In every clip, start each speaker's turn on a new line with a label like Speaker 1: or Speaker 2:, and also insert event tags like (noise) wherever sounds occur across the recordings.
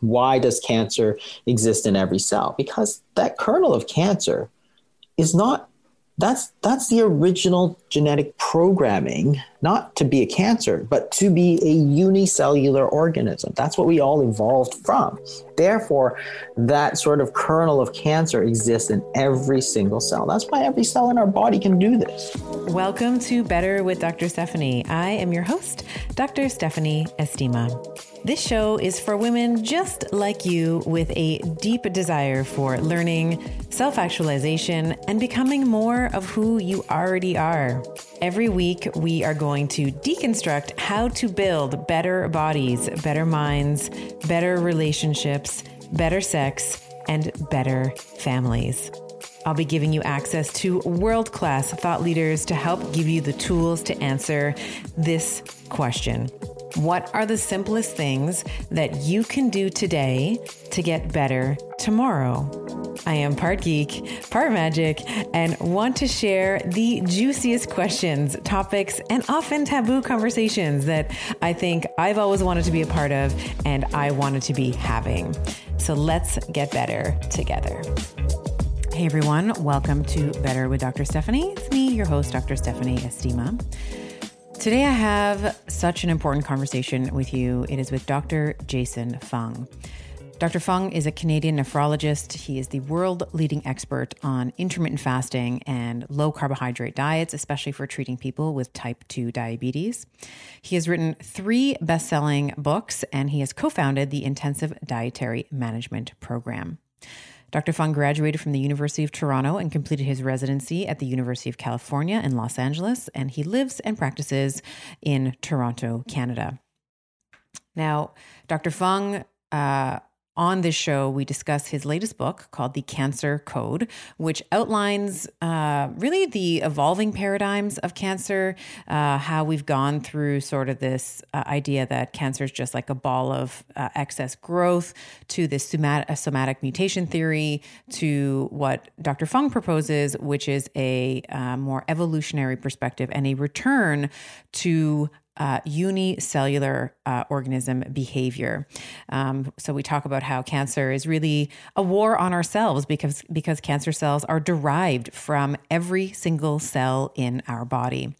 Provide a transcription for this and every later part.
Speaker 1: Why does cancer exist in every cell? Because that kernel of cancer is not that's that's the original genetic programming not to be a cancer but to be a unicellular organism. That's what we all evolved from. Therefore that sort of kernel of cancer exists in every single cell. That's why every cell in our body can do this.
Speaker 2: Welcome to better with dr stephanie. I am your host dr stephanie estima this show is for women just like you with a deep desire for learning, self actualization, and becoming more of who you already are. Every week, we are going to deconstruct how to build better bodies, better minds, better relationships, better sex, and better families. I'll be giving you access to world class thought leaders to help give you the tools to answer this question what are the simplest things that you can do today to get better tomorrow? I am part geek, part magic, and want to share the juiciest questions, topics, and often taboo conversations that I think I've always wanted to be a part of and I wanted to be having. So let's get better together. Hey everyone, welcome to Better with Dr. Stephanie. It's me, your host, Dr. Stephanie Estima. Today, I have such an important conversation with you. It is with Dr. Jason Fung. Dr. Fung is a Canadian nephrologist. He is the world leading expert on intermittent fasting and low carbohydrate diets, especially for treating people with type 2 diabetes. He has written three best selling books and he has co founded the Intensive Dietary Management Program. Dr. Fung graduated from the University of Toronto and completed his residency at the University of California in Los Angeles, and he lives and practices in Toronto, Canada. Now, Dr. Fung uh, on this show, we discuss his latest book called The Cancer Code, which outlines uh, really the evolving paradigms of cancer, uh, how we've gone through sort of this uh, idea that cancer is just like a ball of uh, excess growth, to this somatic, somatic, mutation theory, to what Dr. Fung proposes, which is a uh, more evolutionary perspective and a return to uh, unicellular uh, organism behavior. Um, so we talk about how cancer is really a war on ourselves because because cancer cells are derived from every single cell in our body.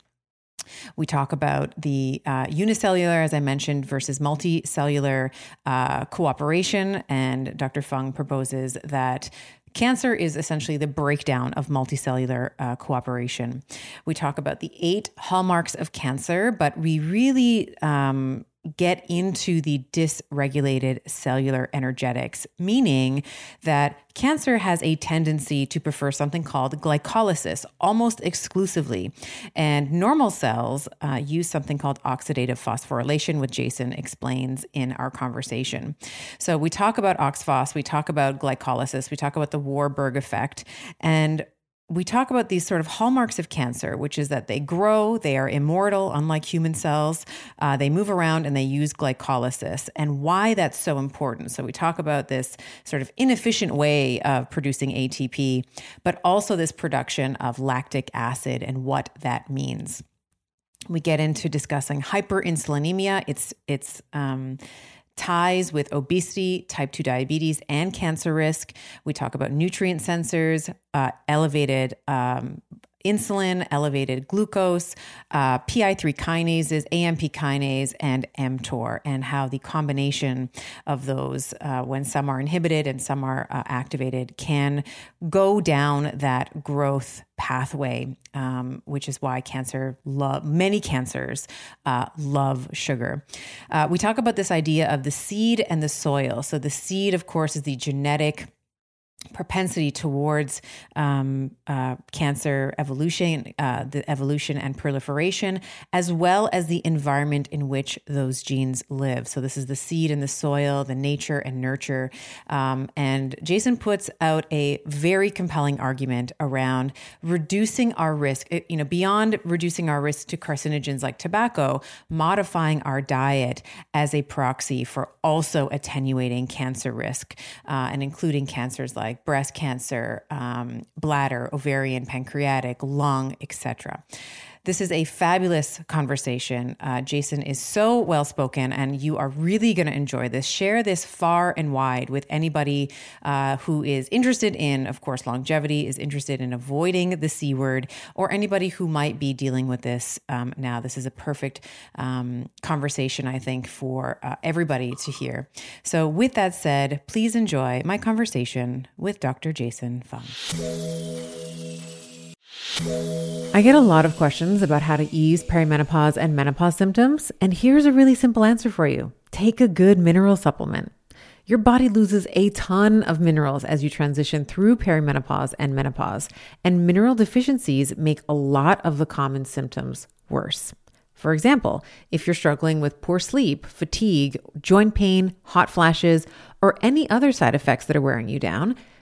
Speaker 2: We talk about the uh, unicellular, as I mentioned, versus multicellular uh, cooperation. And Dr. Fung proposes that Cancer is essentially the breakdown of multicellular uh, cooperation. We talk about the eight hallmarks of cancer, but we really um, get into the dysregulated cellular energetics, meaning that cancer has a tendency to prefer something called glycolysis almost exclusively. And normal cells uh, use something called oxidative phosphorylation, which Jason explains in our conversation. So we talk about OXPHOS, we talk about glycolysis, we talk about the Warburg effect. And we talk about these sort of hallmarks of cancer, which is that they grow, they are immortal, unlike human cells. Uh, they move around and they use glycolysis, and why that's so important. So, we talk about this sort of inefficient way of producing ATP, but also this production of lactic acid and what that means. We get into discussing hyperinsulinemia. It's, it's, um, ties with obesity, type 2 diabetes, and cancer risk. We talk about nutrient sensors, uh, elevated um, insulin, elevated glucose, uh, PI3 kinases, AMP kinase, and mTOR, and how the combination of those, uh, when some are inhibited and some are uh, activated, can go down that growth pathway, um, which is why cancer love many cancers uh, love sugar. Uh, we talk about this idea of the seed and the soil. So the seed, of course, is the genetic propensity towards um, uh, cancer evolution, uh, the evolution and proliferation, as well as the environment in which those genes live. So this is the seed and the soil, the nature and nurture. Um, and Jason puts out a very compelling argument around reducing our risk. Eh, you know, beyond reducing our risk to carcinogens like tobacco, modifying our diet as a proxy for also attenuating cancer risk uh, and including cancers like like breast cancer, um, bladder, ovarian, pancreatic, lung, etc. This is a fabulous conversation. Uh, Jason is so well spoken, and you are really going to enjoy this. Share this far and wide with anybody uh, who is interested in, of course, longevity, is interested in avoiding the C word, or anybody who might be dealing with this um, now. This is a perfect um, conversation, I think, for uh, everybody to hear. So, with that said, please enjoy my conversation with Dr. Jason Fung. I get a lot of questions about how to ease perimenopause and menopause symptoms, and here's a really simple answer for you take a good mineral supplement. Your body loses a ton of minerals as you transition through perimenopause and menopause, and mineral deficiencies make a lot of the common symptoms worse. For example, if you're struggling with poor sleep, fatigue, joint pain, hot flashes, or any other side effects that are wearing you down,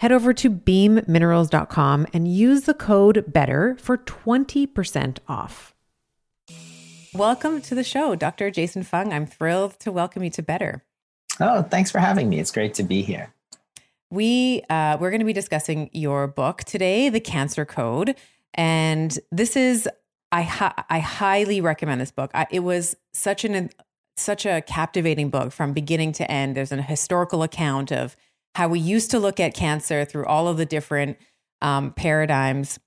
Speaker 2: head over to beamminerals.com and use the code BETTER for 20% off. Welcome to the show, Dr. Jason Fung. I'm thrilled to welcome you to Better.
Speaker 1: Oh, thanks for having me. It's great to be here.
Speaker 2: We uh, we're going to be discussing your book today, The Cancer Code, and this is I I highly recommend this book. I, it was such an such a captivating book from beginning to end. There's an historical account of how we used to look at cancer through all of the different um, paradigms.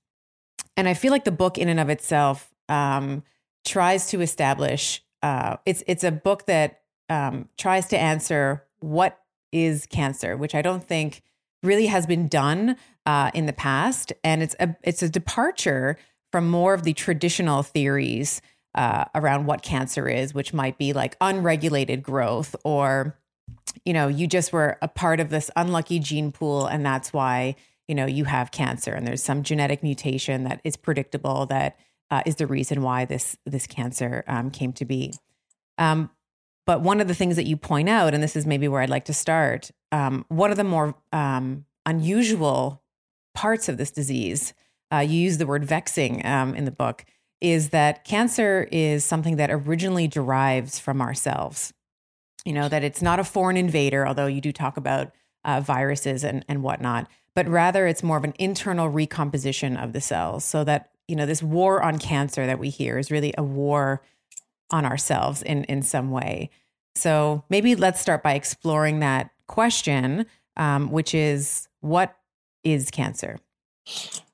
Speaker 2: And I feel like the book, in and of itself, um, tries to establish. Uh, it's it's a book that um, tries to answer what is cancer, which I don't think really has been done uh, in the past, and it's a it's a departure from more of the traditional theories uh, around what cancer is, which might be like unregulated growth or you know, you just were a part of this unlucky gene pool, and that's why you know you have cancer, and there's some genetic mutation that is predictable that uh, is the reason why this this cancer um, came to be. Um, but one of the things that you point out, and this is maybe where I'd like to start, um, one of the more um, unusual parts of this disease, uh, you use the word vexing um, in the book, is that cancer is something that originally derives from ourselves you know, that it's not a foreign invader, although you do talk about uh, viruses and, and whatnot, but rather it's more of an internal recomposition of the cells. So that, you know, this war on cancer that we hear is really a war on ourselves in, in some way. So maybe let's start by exploring that question, um, which is what is cancer?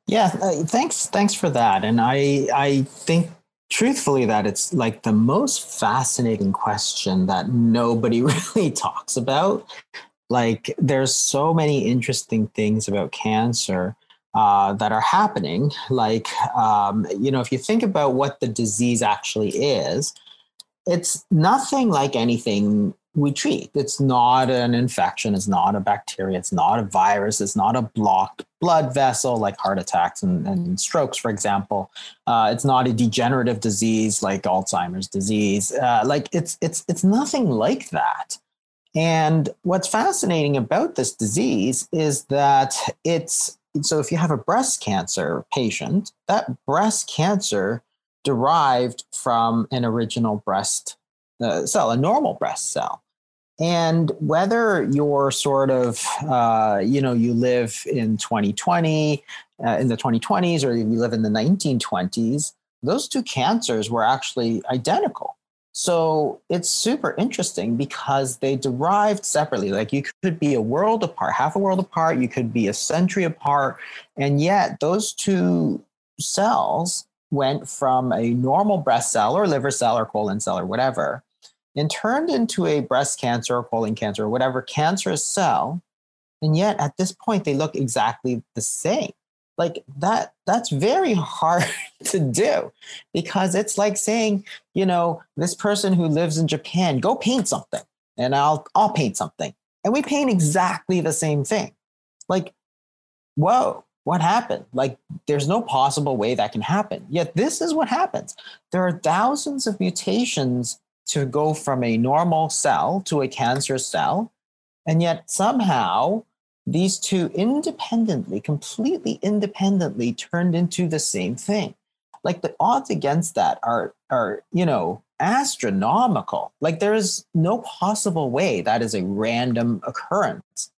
Speaker 1: Yeah, uh, thanks. Thanks for that. And I I think truthfully that it's like the most fascinating question that nobody (laughs) really talks about. Like there's so many interesting things about cancer uh, that are happening. Like um, you know if you think about what the disease actually is it's nothing like anything we treat. It's not an infection, it's not a bacteria, it's not a virus, it's not a blocked blood vessel like heart attacks and, and strokes, for example. Uh, it's not a degenerative disease like Alzheimer's disease. Uh, like it's it's it's nothing like that. And what's fascinating about this disease is that it's so if you have a breast cancer patient, that breast cancer derived from an original breast cell, a normal breast cell. And whether you're sort of, uh, you know, you live in 2020, uh, in the 2020s, or you live in the 1920s, those two cancers were actually identical. So it's super interesting because they derived separately. Like you could be a world apart, half a world apart, you could be a century apart. And yet those two cells went from a normal breast cell or liver cell or colon cell or whatever and turned into a breast cancer or colon cancer or whatever cancerous cell. And yet at this point, they look exactly the same. Like that, that's very (laughs) hard to do because it's like saying, you know, this person who lives in Japan, go paint something and I'll, I'll paint something. And we paint exactly the same thing. Like, whoa, what happened? Like, there's no possible way that can happen. Yet, this is what happens. There are thousands of mutations to go from a normal cell to a cancer cell. And yet somehow these two independently, completely independently turned into the same thing. Like the odds against that are are, you know, astronomical. Like there is no possible way that is a random occurrence.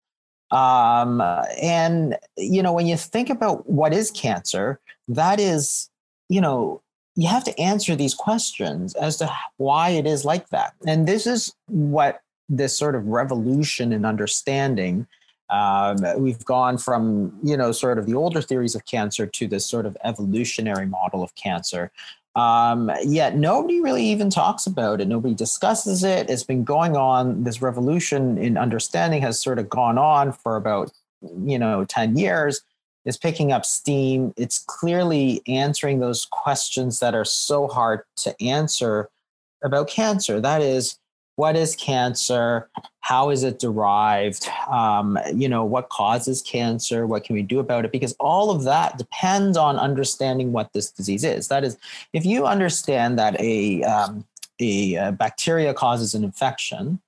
Speaker 1: Um, and you know, when you think about what is cancer, that is, you know, you have to answer these questions as to why it is like that. And this is what this sort of revolution in understanding. Um, we've gone from you know sort of the older theories of cancer to this sort of evolutionary model of cancer. Um, yet nobody really even talks about it. Nobody discusses it. It's been going on. This revolution in understanding has sort of gone on for about you know ten years is picking up steam. It's clearly answering those questions that are so hard to answer about cancer. That is, what is cancer? How is it derived? Um, you know, what causes cancer? What can we do about it? Because all of that depends on understanding what this disease is. That is, if you understand that a um, a, a bacteria causes an infection,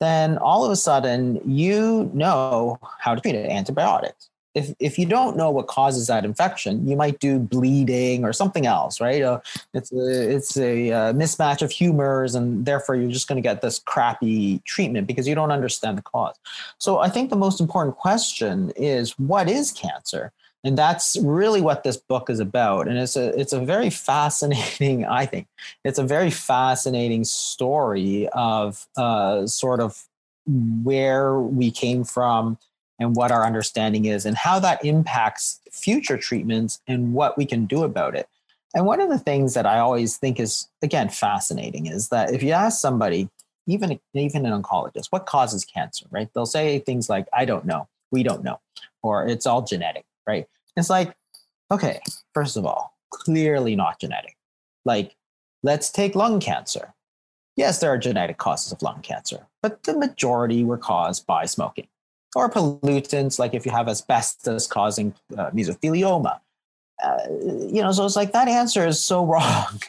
Speaker 1: then all of a sudden you know how to treat it antibiotics if if you don't know what causes that infection, you might do bleeding or something else, right? Uh, it's a, it's a uh, mismatch of humors, and therefore you're just going to get this crappy treatment because you don't understand the cause. So I think the most important question is what is cancer, and that's really what this book is about. And it's a it's a very fascinating, (laughs) I think, it's a very fascinating story of uh, sort of where we came from and what our understanding is and how that impacts future treatments and what we can do about it. And one of the things that I always think is again fascinating is that if you ask somebody, even even an oncologist, what causes cancer, right? They'll say things like, "I don't know, we don't know," or "It's all genetic," right? It's like, okay, first of all, clearly not genetic. Like, let's take lung cancer. Yes, there are genetic causes of lung cancer, but the majority were caused by smoking or pollutants, like if you have asbestos causing uh, mesothelioma. Uh, you know, so it's like that answer is so (laughs) wrong.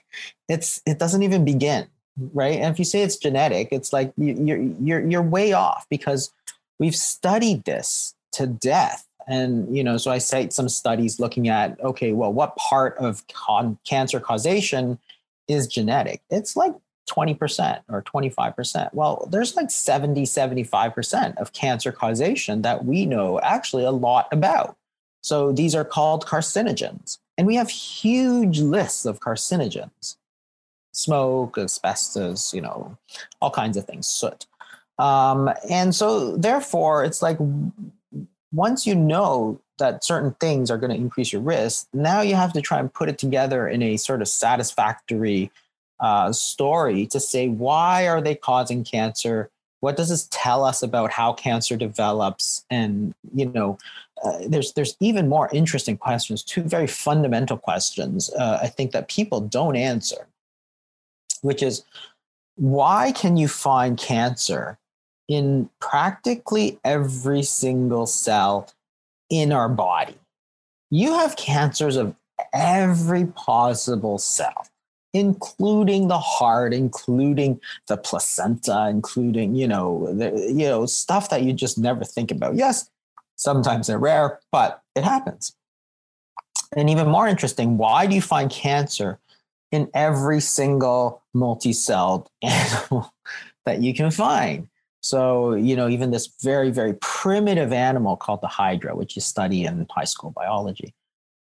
Speaker 1: It's it doesn't even begin, right? And if you say it's genetic, it's like you're you're you're way off because we've studied this to death. And you know, so I cite some studies looking at okay, well, what part of con- cancer causation is genetic? It's like 20% or 25%. Well, there's like 70, 75% of cancer causation that we know actually a lot about. So these are called carcinogens. And we have huge lists of carcinogens smoke, asbestos, you know, all kinds of things, soot. Um, and so, therefore, it's like once you know that certain things are going to increase your risk, now you have to try and put it together in a sort of satisfactory uh, story to say why are they causing cancer? What does this tell us about how cancer develops? And you know uh, there's there's even more interesting questions two very fundamental questions uh, i think that people don't answer which is why can you find cancer in practically every single cell in our body? You have cancers of every possible cell including the heart, including the placenta, including you know the you know stuff that you just never think about. Yes, sometimes they're rare, but it happens. And even more interesting, why do you find cancer in every single multi-celled (laughs) animal that you can find? So, you know, even this very, very primitive animal called the hydra, which you study in high school biology,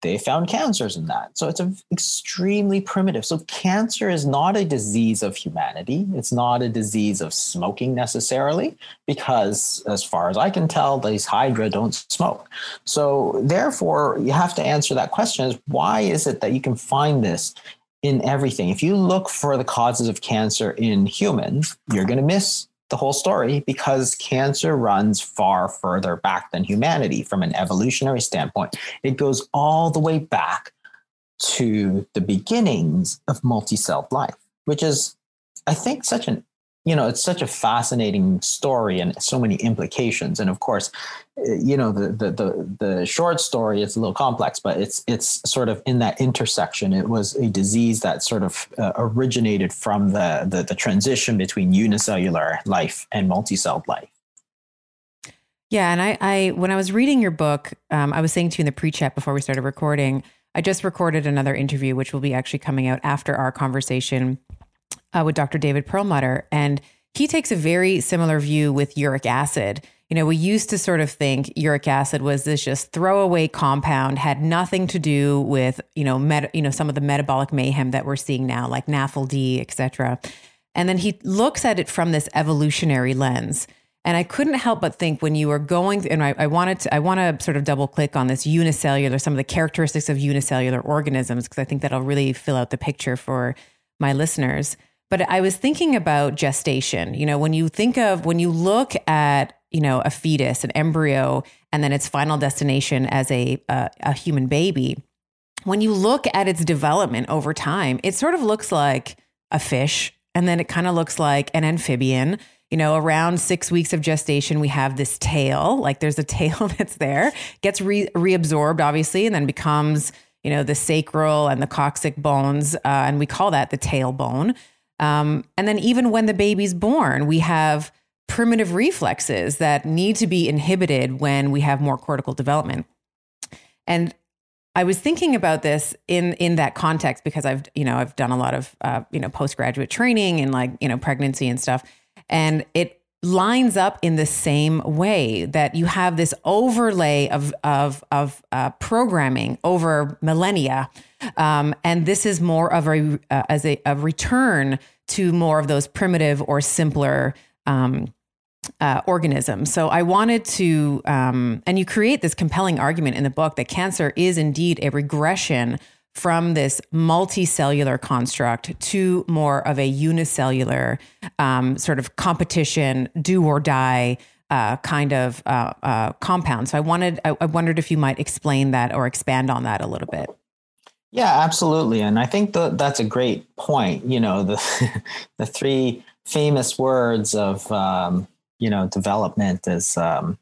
Speaker 1: they found cancers in that. So it's a, extremely primitive. So cancer is not a disease of humanity. It's not a disease of smoking necessarily, because as far as I can tell, these hydra don't smoke. So therefore, you have to answer that question: is why is it that you can find this in everything? If you look for the causes of cancer in humans, you're going to miss the whole story because cancer runs far further back than humanity from an evolutionary standpoint. It goes all the way back to the beginnings of multi-celled life, which is, I think, such an you know, it's such a fascinating story and so many implications. And of course, eh, you know, the the the, the short story is a little complex, but it's it's sort of in that intersection. It was a disease that sort of uh, originated from the, the the transition between unicellular life and multicelled life.
Speaker 2: Yeah, and I, I when I was reading your book, um, I was saying to you in the pre-chat before we started recording, I just recorded another interview, which will be actually coming out after our conversation uh, with Dr. David Perlmutter, and he takes a very similar view with uric acid. You know, we used to sort of think uric acid was this just throwaway compound, had nothing to do with you know, met, you know, some of the metabolic mayhem that we're seeing now, like NAFLD, et cetera. And then he looks at it from this evolutionary lens. And I couldn't help but think when you were going, and I, I wanted to, I want to sort of double click on this unicellular, some of the characteristics of unicellular organisms, because I think that'll really fill out the picture for my listeners. But I was thinking about gestation. You know, when you think of, when you look at, you know, a fetus, an embryo, and then its final destination as a, a, a human baby, when you look at its development over time, it sort of looks like a fish, and then it kind of looks like an amphibian you know, around six weeks of gestation, we have this tail, like there's a (laughs) tail that's there, gets re- reabsorbed, obviously, and then becomes, you know, the sacral and the coccyx bones. Uh, and we call that the tailbone. Um, and then even when the baby's born, we have primitive reflexes that need to be inhibited when we have more cortical development. And I was thinking about this in in that context because I've you know I've done a lot of uh, you know postgraduate training and like you know pregnancy and stuff, and it lines up in the same way that you have this overlay of of of uh, programming over millennia, um, and this is more of a uh, as a, a, return to more of those primitive or simpler. Um, uh, organisms. So I wanted to, um, and you create this compelling argument in the book that cancer is indeed a regression from this multicellular construct to more of a unicellular um, sort of competition, do or die uh, kind of uh, uh, compound. So I wanted, I, I wondered if you might explain that or expand on that a little bit.
Speaker 1: Yeah, absolutely, and I think that that's a great point. You know, the (laughs) the three famous words of um, you know development is um,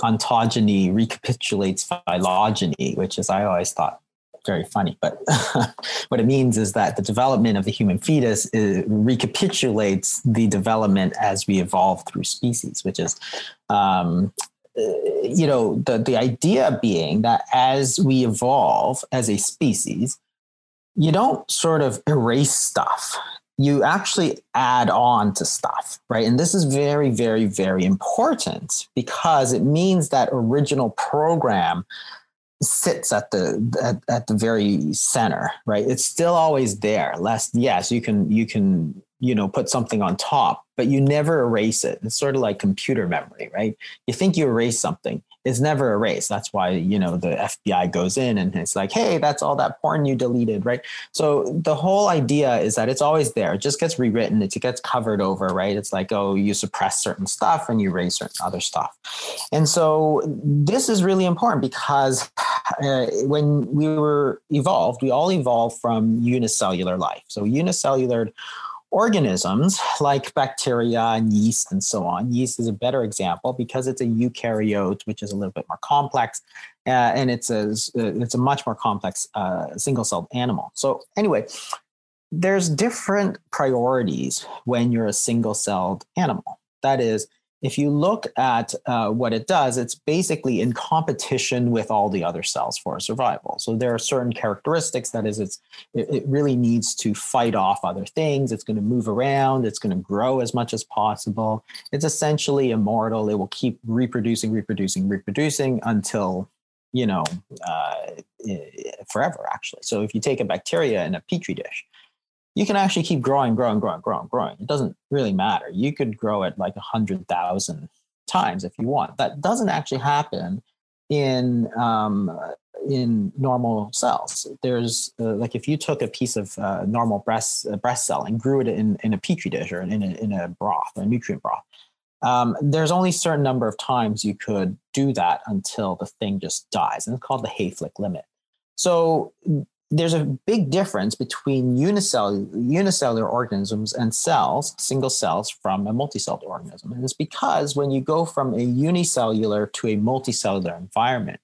Speaker 1: ontogeny recapitulates phylogeny, which is I always thought very funny, but (laughs) what it means is that the development of the human fetus is, recapitulates the development as we evolve through species, which is, um, you know, the, the idea being that as we evolve as a species, you don't sort of erase stuff. You actually add on to stuff, right? And this is very, very, very important because it means that original program sits at the at, at the very center right it's still always there less yes you can you can you know put something on top but you never erase it. It's sort of like computer memory right? You think you erase something it's never erased. That's why you know the fbi goes in and it's like hey that's all that porn you deleted right? So the whole idea is that it's always there. It just gets rewritten. It gets covered over right? It's like oh you suppress certain stuff and you erase certain other stuff. And so this is really important because uh, when we were evolved we all evolved from unicellular life. So unicellular organisms like bacteria and yeast and so on. Yeast is a better example because it's a eukaryote, which is a little bit more complex, uh, and it's a it's a much more complex uh, single-celled animal. So anyway, there's different priorities when you're a single-celled animal. That is, if you look at uh, what it does, it's basically in competition with all the other cells for survival. So there are certain characteristics that is, it's it, it really needs to fight off other things. It's going to move around. It's going to grow as much as possible. It's essentially immortal. It will keep reproducing, reproducing, reproducing until you know uh, forever. Actually, so if you take a bacteria in a petri dish you can actually keep growing, growing, growing, growing, growing. It doesn't really matter. You could grow it like a hundred thousand times if you want. That doesn't actually happen in um, in normal cells. There's uh, like if you took a piece of uh, normal breast uh, breast cell and grew it in, in a petri dish or in a, in a broth, a nutrient broth. Um, there's only a certain number of times you could do that until the thing just dies, and it's called the Hayflick limit. So there's a big difference between unicellular, unicellular organisms and cells, single cells from a multicellular organism. And it's because when you go from a unicellular to a multicellular environment,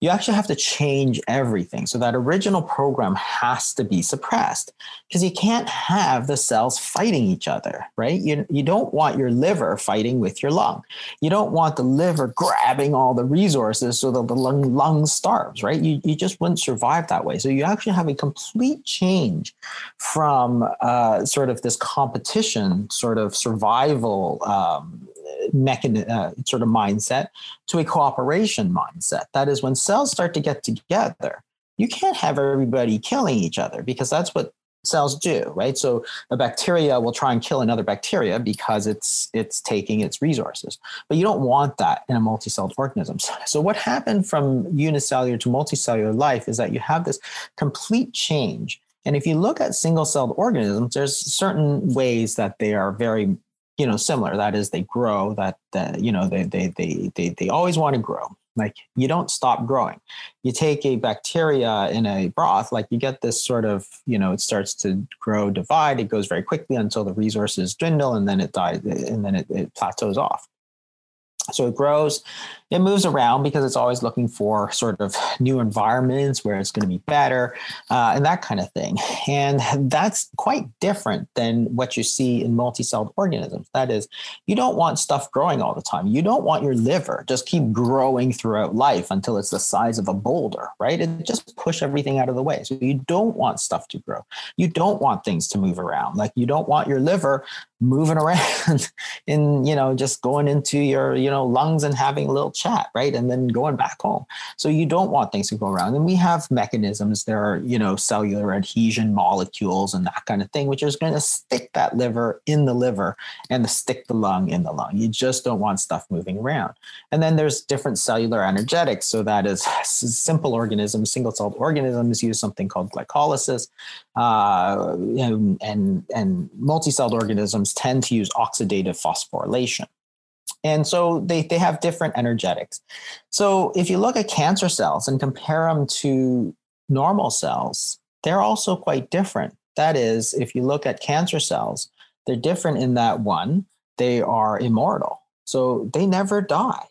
Speaker 1: you actually have to change everything. So that original program has to be suppressed because you can't have the cells fighting each other, right? You, you don't want your liver fighting with your lung. You don't want the liver grabbing all the resources so that the lung, lung starves, right? You, you just wouldn't survive that way. So you actually have a complete change from uh, sort of this competition, sort of survival um, mechanism, uh, sort of mindset to a cooperation mindset. That is, when cells start to get together, you can't have everybody killing each other because that's what cells do, right? So a bacteria will try and kill another bacteria because it's it's taking its resources. But you don't want that in a multicelled organism. So what happened from unicellular to multicellular life is that you have this complete change. And if you look at single-celled organisms, there's certain ways that they are very you know similar. That is they grow that that you know they they they they, they always want to grow. Like you don't stop growing. You take a bacteria in a broth like you get this sort of you know it starts to grow divide it goes very quickly until the resources dwindle and then it dies and then it, it plateaus off. So it grows it moves around because it's always looking for sort of new environments where it's going to be better uh, and that kind of thing. And that's quite different than what you see in multi-celled organisms. That is, you don't want stuff growing all the time. You don't want your liver just keep growing throughout life until it's the size of a boulder, right? It just push everything out of the way. So you don't want stuff to grow. You don't want things to move around. Like you don't want your liver moving (laughs) around and you know just going into your you know lungs and having little chat, right? And then going back home. So you don't want things to go around. And we have mechanisms. There are, you know, cellular adhesion molecules and that kind of thing, which is going to stick that liver in the liver and stick the lung in the lung. You just don't want stuff moving around. And then there's different cellular energetics. So that is (laughs) simple organisms, single-celled organisms use something called glycolysis. Uh, and, and, and multi-celled organisms tend to use oxidative phosphorylation. And so they, they have different energetics. So if you look at cancer cells and compare them to normal cells, they're also quite different. That is, if you look at cancer cells, they're different in that one, they are immortal. So they never die,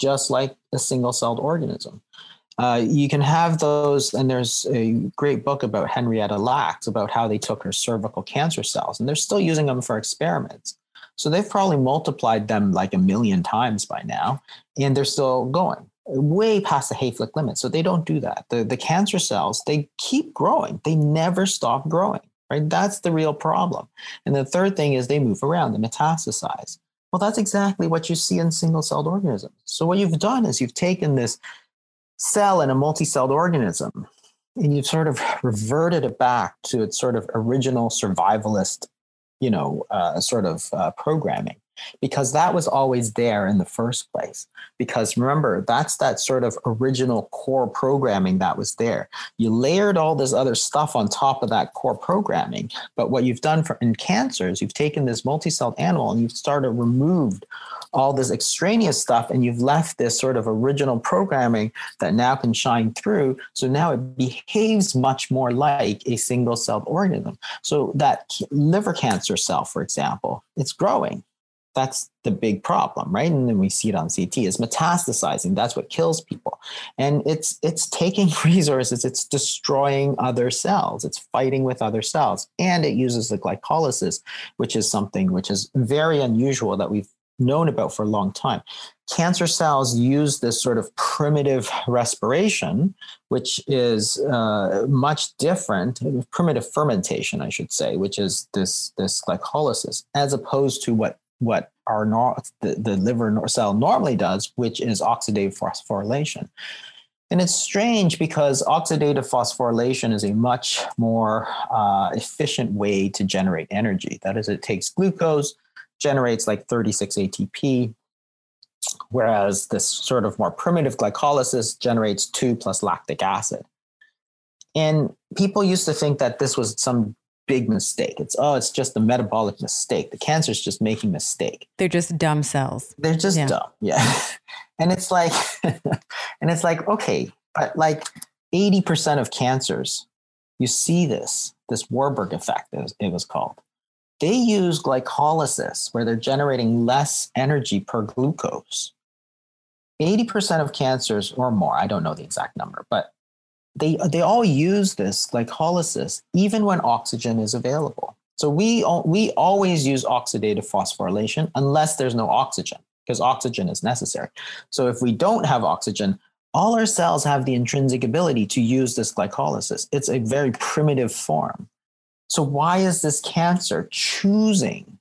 Speaker 1: just like a single celled organism. Uh, you can have those, and there's a great book about Henrietta Lacks about how they took her cervical cancer cells, and they're still using them for experiments. So they've probably multiplied them like a million times by now, and they're still going way past the Hayflick limit. So they don't do that. The, the cancer cells, they keep growing. They never stop growing, right? That's the real problem. And the third thing is they move around, they metastasize. Well, that's exactly what you see in single celled organisms. So what you've done is you've taken this cell in a multi-celled organism and you've sort of reverted it back to its sort of original survivalist you know, uh, sort of uh, programming because that was always there in the first place. Because remember, that's that sort of original core programming that was there. You layered all this other stuff on top of that core programming. But what you've done for in cancers, you've taken this multi-celled animal and you've started removed all this extraneous stuff and you've left this sort of original programming that now can shine through. So now it behaves much more like a single celled organism. So that liver cancer cell, for example, it's growing. That's the big problem, right? And then we see it on CT is metastasizing. That's what kills people. And it's it's taking (laughs) resources, it's destroying other cells, it's fighting with other cells. And it uses the glycolysis, which is something which is very unusual that we've known about for a long time. Cancer cells use this sort of primitive respiration, which is uh, much different, primitive fermentation, I should say, which is this, this glycolysis, as opposed to what, what our the, the liver cell normally does, which is oxidative phosphorylation. And it's strange because oxidative phosphorylation is a much more uh, efficient way to generate energy. That is, it takes glucose, generates like 36 ATP, whereas this sort of more primitive glycolysis generates 2 plus lactic acid. And people used to think that this was some big mistake. It's oh, it's just a metabolic mistake. The cancer is just making mistake.
Speaker 2: They're just dumb cells.
Speaker 1: They're just yeah. dumb. Yeah. (laughs) and it's like (laughs) and it's like, okay, but like 80% of cancers, you see this, this Warburg effect, it was called. They use glycolysis, where they're generating less energy per glucose. 80% of cancers or more, I don't know the exact number, but they, they all use this glycolysis even when oxygen is available. So we, we always use oxidative phosphorylation unless there's no oxygen, because oxygen is necessary. So if we don't have oxygen, all our cells have the intrinsic ability to use this glycolysis. It's a very primitive form. So why is this cancer choosing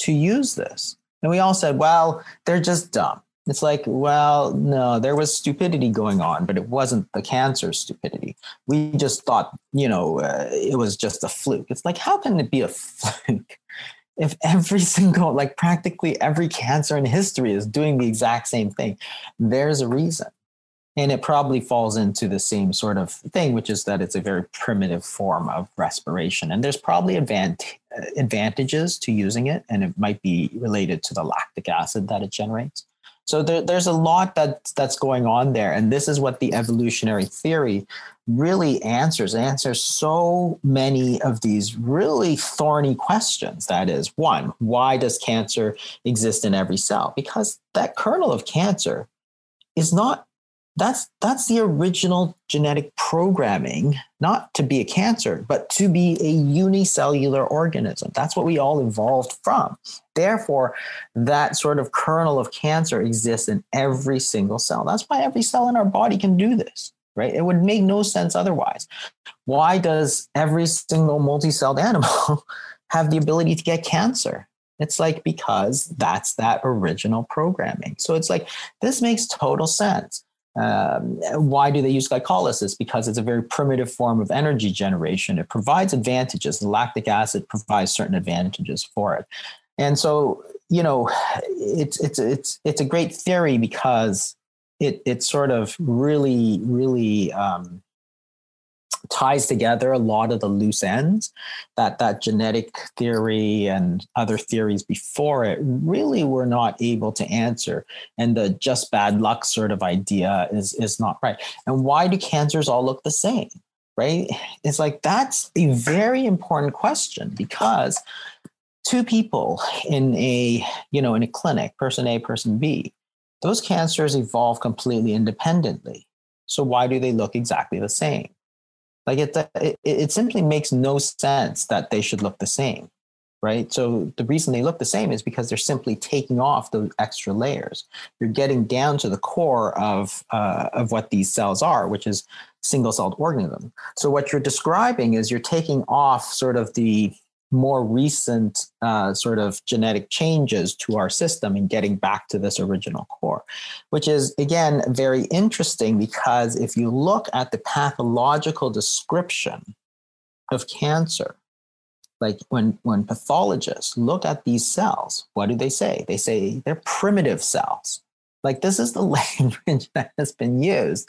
Speaker 1: to use this? And we all said, well, they're just dumb. It's like, well, no, there was stupidity going on, but it wasn't the cancer stupidity. We just thought, you know, uh, it was just a fluke. It's like, how can it be a (laughs) fluke if every single, like practically every cancer in history is doing the exact same thing? There's a reason. And it probably falls into the same sort of thing, which is that it's a very primitive form of respiration. And there's probably advant- uh, advantages to using it, and it might be related to the lactic acid that it generates. So there, there's a lot that that's going on there, and this is what the evolutionary theory really answers. It answers so many of these really thorny questions. That is, one, why does cancer exist in every cell? Because that kernel of cancer is not that's that's the original genetic programming not to be a cancer but to be a unicellular organism. That's what we all evolved from. Therefore that sort of kernel of cancer exists in every single cell. That's why every cell in our body can do this right? It would make no sense otherwise. Why does every single multi-celled animal (laughs) have the ability to get cancer? It's like because that's that original programming. So it's like this makes total sense um, why do they use glycolysis? Because it's a very primitive form of energy generation. It provides advantages. Lactic acid provides certain advantages for it. And so, you know, it's it's it's it's a great theory because it it sort of really really um, ties together a lot of the loose ends that that genetic theory and other theories before it really were not able to answer. And the just bad luck sort of idea is is not right. And why do cancers all look the same right? It's like that's a very important question because two people in a you know in a clinic person a person b those cancers evolve completely independently. So why do they look exactly the same like it, it, it simply makes no sense that they should look the same, right? So the reason they look the same is because they're simply taking off those extra layers. You're getting down to the core of uh, of what these cells are, which is single-celled organism. So what you're describing is you're taking off sort of the more recent uh, sort of genetic changes to our system and getting back to this original core, which is again very interesting because if you look at the pathological description of cancer, like when when pathologists look at these cells, what do they say? They say they're primitive cells. Like this is the (laughs) language that has been used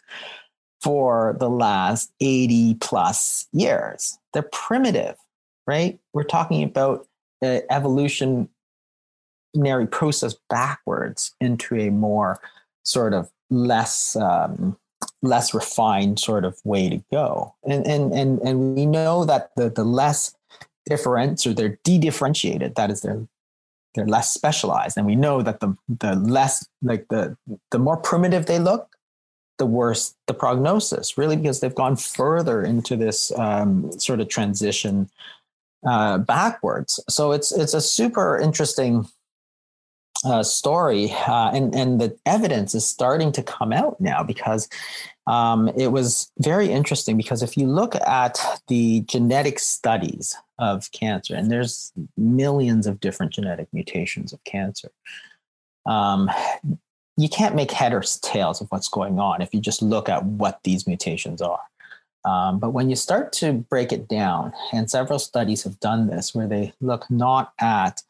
Speaker 1: for the last 80 plus years. They're primitive right? We're talking about the evolutionary process backwards into a more sort of less um, less refined sort of way to go. And and and and we know that the the less different or they're de-differentiated, that is they're they're less specialized. And we know that the the less like the the more primitive they look, the worse the prognosis, really because they've gone further into this um, sort of transition uh, backwards. So it's it's a super interesting uh, story, uh, and and the evidence is starting to come out now because um, it was very interesting. Because if you look at the genetic studies of cancer, and there's millions of different genetic mutations of cancer. Um, you can't make head or tails of what's going on if you just look at what these mutations are. Um, but when you start to break it down, and several studies have done this, where they look not at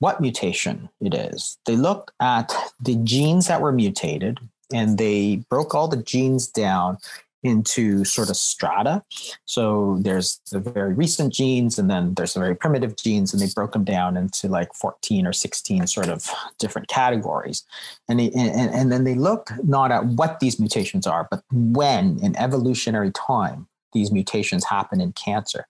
Speaker 1: what mutation it is, they look at the genes that were mutated and they broke all the genes down into sort of strata. So there's the very recent genes, and then there's the very primitive genes, and they broke them down into like 14 or 16 sort of different categories. And, and, and then they look not at what these mutations are, but when in evolutionary time these mutations happen in cancer.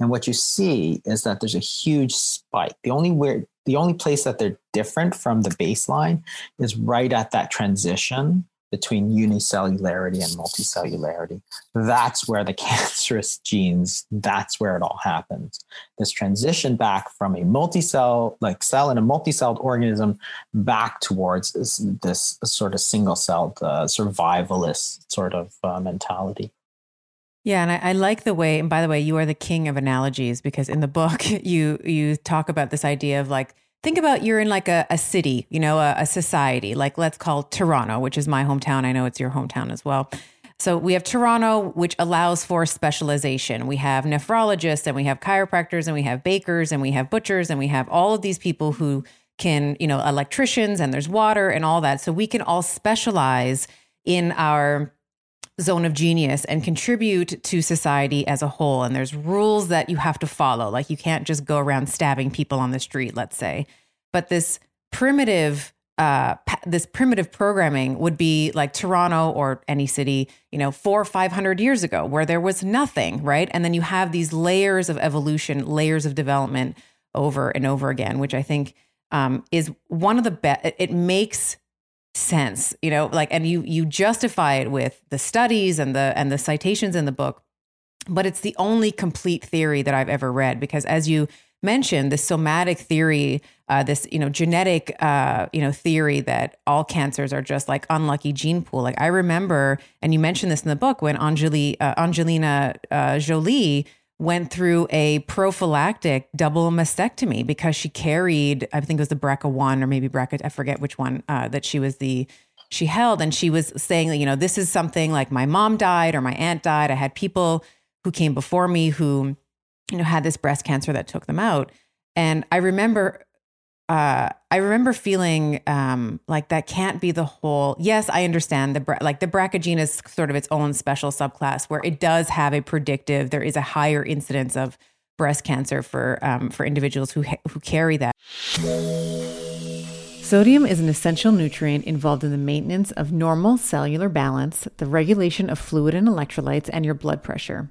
Speaker 1: And what you see is that there's a huge spike. The only where the only place that they're different from the baseline is right at that transition between unicellularity and multicellularity. That's where the (laughs) cancerous genes, that's where it all happens. This transition back from a multicell, like cell in a multicelled organism, back towards this, this sort of single celled uh, survivalist sort of uh, mentality.
Speaker 2: Yeah, and I, I, like the way. And by the way, you are the king of analogies because in the book (laughs) you you talk about this idea of like think about you're in like a, a city, you know, a, a society. Like let's call Toronto, which is my hometown. I know it's your hometown as well. So we have Toronto, which allows for specialization. We have nephrologists and we have chiropractors and we have bakers and we have butchers and we have all of these people who can, you know, electricians and there's water and all that. So we can all specialize in our zone of genius and contribute to society as a whole. And there's rules that you have to follow. Like you can't just go around stabbing people on the street, let's say. But this primitive uh, this primitive programming would be like Toronto or any city, you know, four or 500 years ago, where there was nothing, right? And then you have these layers of evolution, layers of development over and over again, which I think um, is one of the best. It makes sense you know like and you you justify it with the studies and the and the citations in the book but it's the only complete theory that i've ever read because as you mentioned the somatic theory uh, this you know genetic uh, you know theory that all cancers are just like unlucky gene pool. Like i remember and you mentioned this in the book when Anjali, uh, angelina uh, jolie went through a prophylactic double mastectomy because she carried, I think it was the BRCA1 or maybe BRCA, I forget which one, uh, that she was the, she held. And she was saying, you know, this is something like my mom died or my aunt died. I had people who came before me who, you know, had this breast cancer that took them out. And I remember uh, I remember feeling um, like that can't be the whole. Yes, I understand the like the BRCA gene is sort of its own special subclass where it does have a predictive. There is a higher incidence of breast cancer for um, for individuals who who carry that. Sodium is an essential nutrient involved in the maintenance of normal cellular balance, the regulation of fluid and electrolytes, and your blood pressure.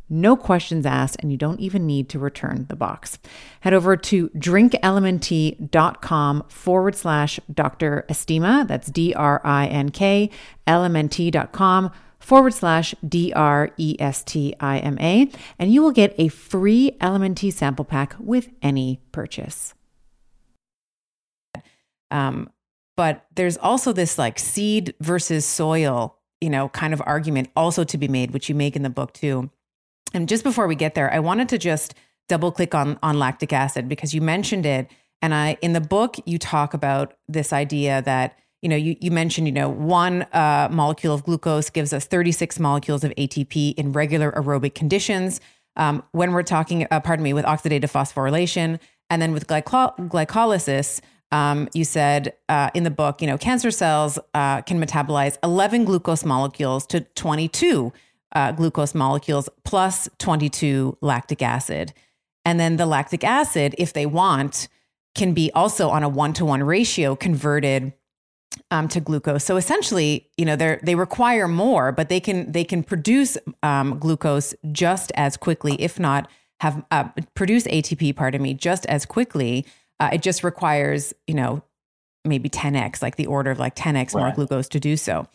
Speaker 2: no questions asked, and you don't even need to return the box. Head over to drinklmnt.com forward slash Dr. Estima. That's D R I N K, lmnt.com forward slash D R E S T I M A, and you will get a free LMNT sample pack with any purchase. Um, but there's also this like seed versus soil, you know, kind of argument also to be made, which you make in the book too and just before we get there, I wanted to just double click on on lactic acid because you mentioned it and I in the book you talk about this idea that you know you, you mentioned you know one uh, molecule of glucose gives us 36 molecules of ATP in regular aerobic conditions. Um, when we're talking, uh, pardon me, with oxidative phosphorylation and then with glyco- glycolysis, um, you said uh, in the book, you know, cancer cells uh, can metabolize 11 glucose molecules to 22 uh, glucose molecules plus 22 lactic acid. And then the lactic acid, if they want, can be also on a one to one ratio converted um, to glucose. So essentially, you know, they they require more, but they can they can produce um, glucose just as quickly, if not have uh, produce ATP. Pardon me, just as quickly. Uh, it just requires, you know, maybe 10x, like the order of like 10x right. more glucose to do so.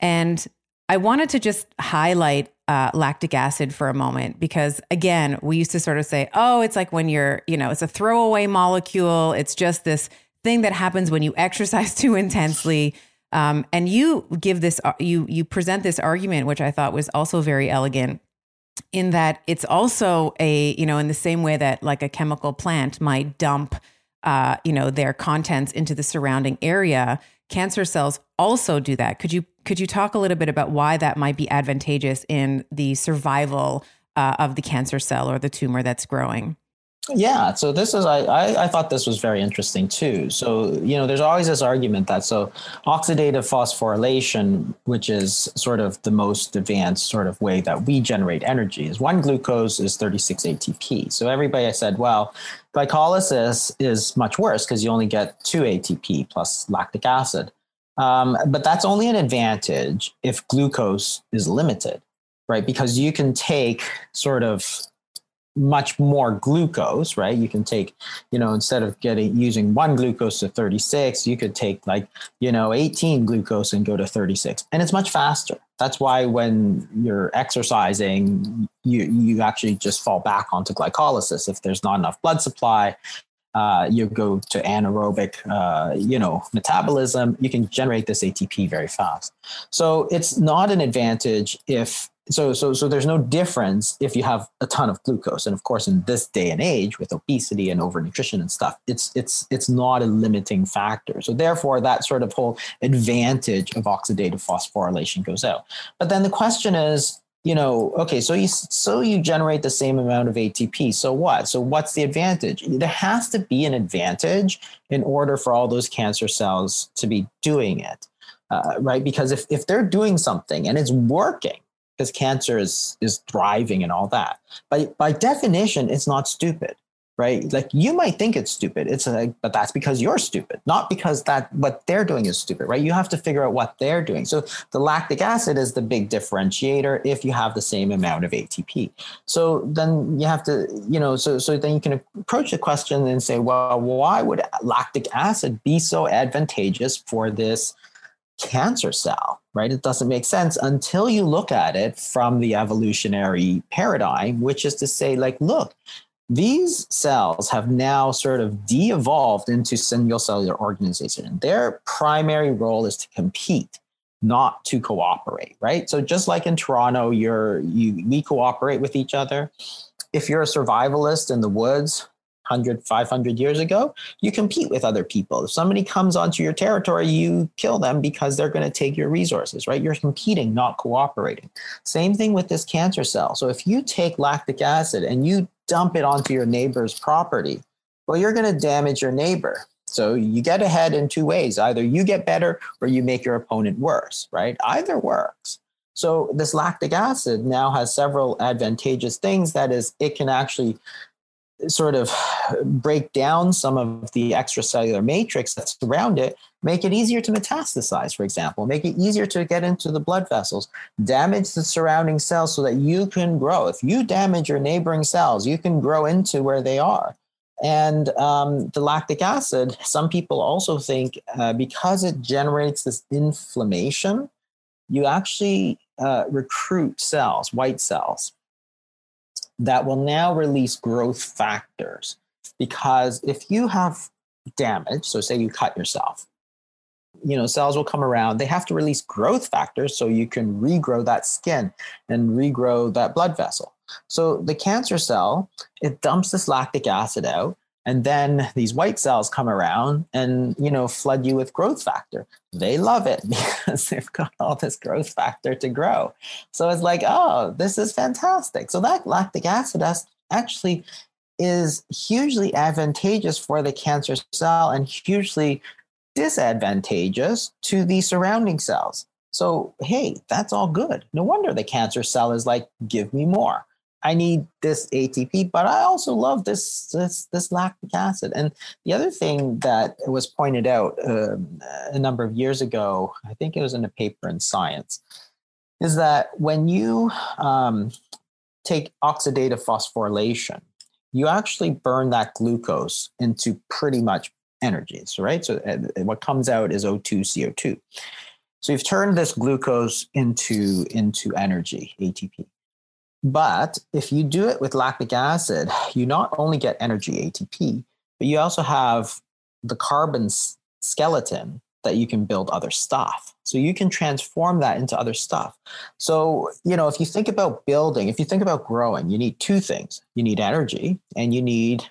Speaker 2: And I wanted to just highlight uh, lactic acid for a moment because, again, we used to sort of say, oh, it's like when you're, you know, it's a throwaway molecule. It's just this thing that happens when you exercise (laughs) too intensely. Um, and you give this, uh, you you present this argument, which I thought was also very elegant, in that it's also a, you know, in the same way that like a chemical plant might dump, uh, you know, their contents into the surrounding area, cancer cells also do that. Could you could you talk a little bit about why that might be advantageous in the survival uh, of the cancer cell or the tumor that's growing?
Speaker 1: Yeah, so this is I, I, I thought this was very interesting too. So you know, there's always this argument that so oxidative phosphorylation, which is sort of the most advanced sort of way that we generate energy, is one glucose is 36 ATP. So everybody said, well, glycolysis is much worse because you only get two ATP plus lactic acid. Um, but that's only an advantage if glucose is limited, right? Because you can take sort of much more glucose, right? You can take, you know, instead of getting using one glucose to 36, you could take like, you know, 18 glucose and go to 36. And it's much faster. That's why when you're exercising, you you actually just fall back onto glycolysis if there's not enough blood supply. Uh, you go to anaerobic, uh, you know, metabolism. You can generate this ATP very fast. So it's not an advantage if so so so there's no difference if you have a ton of glucose. And of course in this day and age with obesity and overnutrition and stuff it's it's it's not a limiting factor. So therefore that sort of whole advantage of oxidative phosphorylation goes out. But then the question is you know okay so you so you generate the same amount of atp so what? So what's the advantage? There has to be an advantage in order for all those cancer cells to be doing it uh, right? Because if, if they're doing something and it's working because cancer is is thriving and all that. But by definition, it's not stupid, right? Like you might think it's stupid. It's like, but that's because you're stupid, not because that what they're doing is stupid, right? You have to figure out what they're doing. So the lactic acid is the big differentiator if you have the same amount of ATP. So then you have to, you know, so so then you can approach the question and say, well, why would lactic acid be so advantageous for this? Cancer cell, right? It doesn't make sense until you look at it from the evolutionary paradigm, which is to say, like, look, these cells have now sort of de evolved into single cellular organization. Their primary role is to compete, not to cooperate, right? So just like in Toronto, you're you we cooperate with each other. If you're a survivalist in the woods, 100, 500 years ago, you compete with other people. If somebody comes onto your territory, you kill them because they're going to take your resources, right? You're competing, not cooperating. Same thing with this cancer cell. So if you take lactic acid and you dump it onto your neighbor's property, well, you're going to damage your neighbor. So you get ahead in two ways. Either you get better or you make your opponent worse, right? Either works. So this lactic acid now has several advantageous things. That is, it can actually sort of break down some of the extracellular matrix that's around it, make it easier to metastasize, for example, make it easier to get into the blood vessels, damage the surrounding cells so that you can grow. If you damage your neighboring cells, you can grow into where they are. And um, the lactic acid, some people also think uh, because it generates this inflammation, you actually uh, recruit cells, white cells, that will now release growth factors. Because if you have damage, so say you cut yourself, you know, cells will come around. They have to release growth factors so you can regrow that skin and regrow that blood vessel. So the cancer cell, it dumps this lactic acid out and then these white cells come around and you know flood you with growth factor. They love it (laughs) because they've got all this growth factor to grow. So it's like oh this is fantastic. So that lactic acid actually is hugely advantageous for the cancer cell and hugely disadvantageous to the surrounding cells. So hey that's all good. No wonder the cancer cell is like give me more I need this ATP, but I also love this this this lactic acid. And the other thing that was pointed out um, a number of years ago, I think it was in a paper in Science, is that when you um, take oxidative phosphorylation, you actually burn that glucose into pretty much energy. So, right? So what comes out is O2 CO2. So you've turned this glucose into into energy, ATP. But if you do it with lactic acid, you not only get energy ATP, but you also have the carbon skeleton that you can build other stuff. So you can transform that into other stuff. So, you know, if you think about building, if you think about growing, you need two things you need energy and you need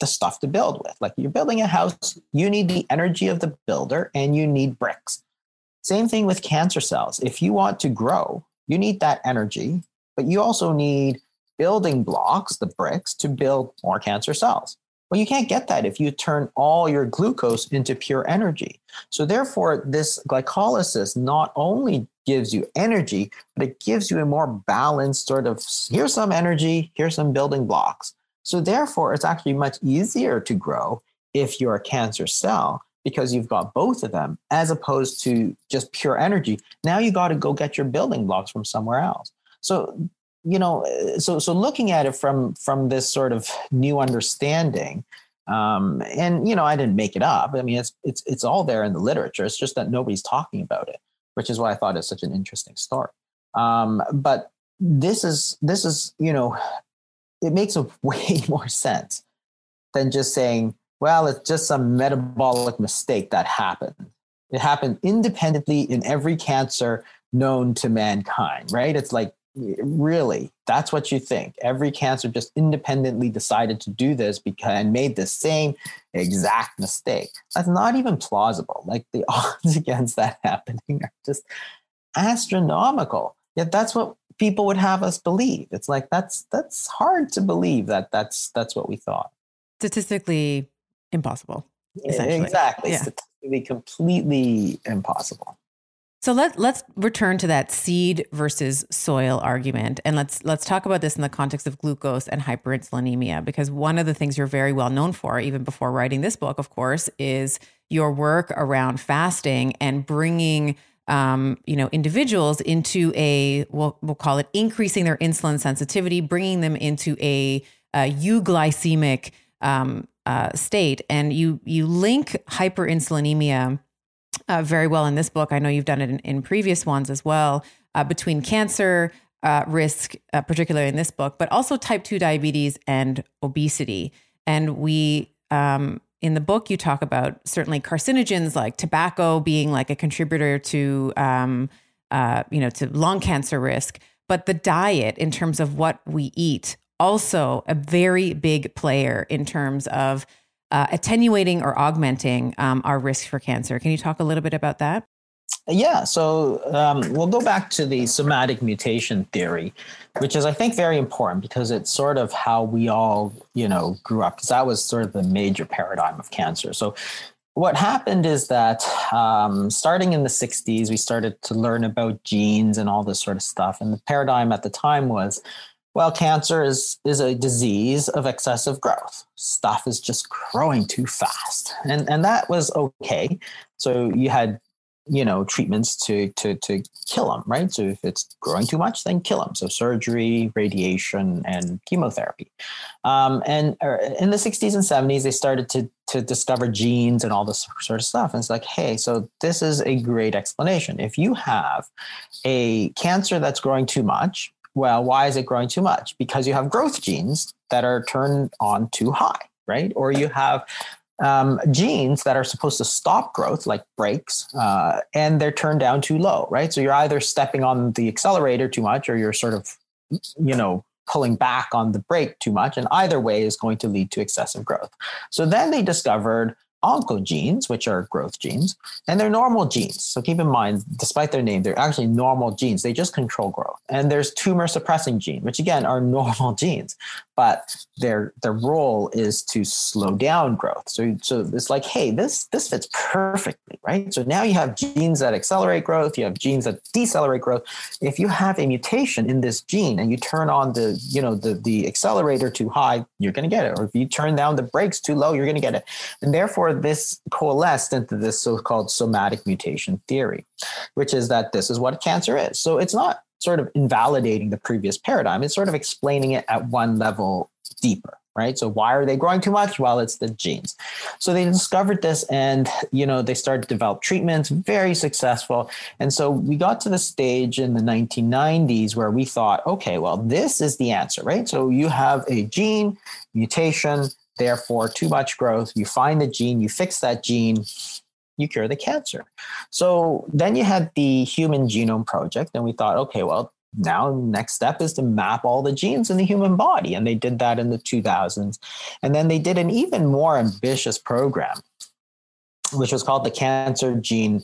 Speaker 1: the stuff to build with. Like you're building a house, you need the energy of the builder and you need bricks. Same thing with cancer cells. If you want to grow, you need that energy, but you also need building blocks, the bricks, to build more cancer cells. Well, you can't get that if you turn all your glucose into pure energy. So, therefore, this glycolysis not only gives you energy, but it gives you a more balanced sort of here's some energy, here's some building blocks. So, therefore, it's actually much easier to grow if you're a cancer cell because you've got both of them as opposed to just pure energy. Now you got to go get your building blocks from somewhere else. So you know so so looking at it from from this sort of new understanding um, and you know i didn't make it up. I mean it's it's it's all there in the literature. It's just that nobody's talking about it which is why i thought it's such an interesting story. Um, but this is this is you know it makes a (laughs) way more sense than just saying well it's just some metabolic mistake that happened. It happened independently in every cancer known to mankind right? It's like really that's what you think. Every cancer just independently decided to do this because and made the same exact mistake. That's not even plausible. Like the (laughs) odds against that happening are just astronomical. Yet that's what people would have us believe. It's like that's that's hard to believe that that's that's what we thought.
Speaker 2: Statistically impossible
Speaker 1: exactly. Yeah. statistically completely impossible
Speaker 2: so let let's return to that seed versus soil argument and let's let's talk about this in the context of glucose and hyperinsulinemia because one of the things you're very well known for even before writing this book of course is your work around fasting and bringing um, you know individuals into a we'll, we'll call it increasing their insulin sensitivity bringing them into a, a euglycemic um, uh, state. And you you link hyperinsulinemia uh, very well in this book. I know you've done it in, in previous ones as well, uh, between cancer uh, risk, uh, particularly in this book, but also type 2 diabetes and obesity. And we, um, in the book, you talk about certainly carcinogens like tobacco being like a contributor to, um, uh, you know, to lung cancer risk, but the diet in terms of what we eat also a very big player in terms of uh, attenuating or augmenting um, our risk for cancer. Can you talk a little bit about that?
Speaker 1: Yeah, so um, we'll go back to the somatic mutation theory, which is, I think, very important because it's sort of how we all, you know, grew up, because that was sort of the major paradigm of cancer. So, what happened is that um, starting in the 60s, we started to learn about genes and all this sort of stuff. And the paradigm at the time was well, cancer is, is a disease of excessive growth. Stuff is just growing too fast. And, and that was okay. So you had, you know, treatments to, to, to kill them, right? So if it's growing too much, then kill them. So surgery, radiation, and chemotherapy. Um, and er, in the 60s and 70s, they started to, to discover genes and all this sort of stuff. And it's like, hey, so this is a great explanation. If you have a cancer that's growing too much, well, why is it growing too much? Because you have growth genes that are turned on too high, right? Or you have um, genes that are supposed to stop growth, like brakes, uh, and they're turned down too low, right? So you're either stepping on the accelerator too much, or you're sort of, you know, pulling back on the brake too much. And either way is going to lead to excessive growth. So then they discovered oncogenes, which are growth genes, and they're normal genes. So keep in mind, despite their name, they're actually normal genes. They just control growth. And there's tumor suppressing gene, which again are (laughs) normal genes, but their their role is to slow down growth. So so it's like, hey, this this fits perfectly, right? So now you have genes that accelerate growth, you have genes that decelerate growth. If you have a mutation in this gene and you turn on the, you know, the the accelerator too high, you're going to get it. Or if you turn down the brakes too low, you're going to get it. And therefore this coalesced into this so-called somatic mutation theory, which is that this is what cancer is. So it's not sort of invalidating the previous paradigm. It's sort of explaining it at one level deeper, right? So why are they growing too much? Well, it's the genes. So they discovered this and, you know, they started to develop treatments, very successful. And so we got to the stage in the 1990s where we thought, okay, well, this is the answer, right? So you have a gene mutation therefore too much growth. You find the gene you fix that gene you cure the cancer. So then you had the Human Genome Project, and we thought, okay, well, now next step is to map all the genes in the human body and they did that in the 2000s and then they did an even more ambitious program which was called the cancer gene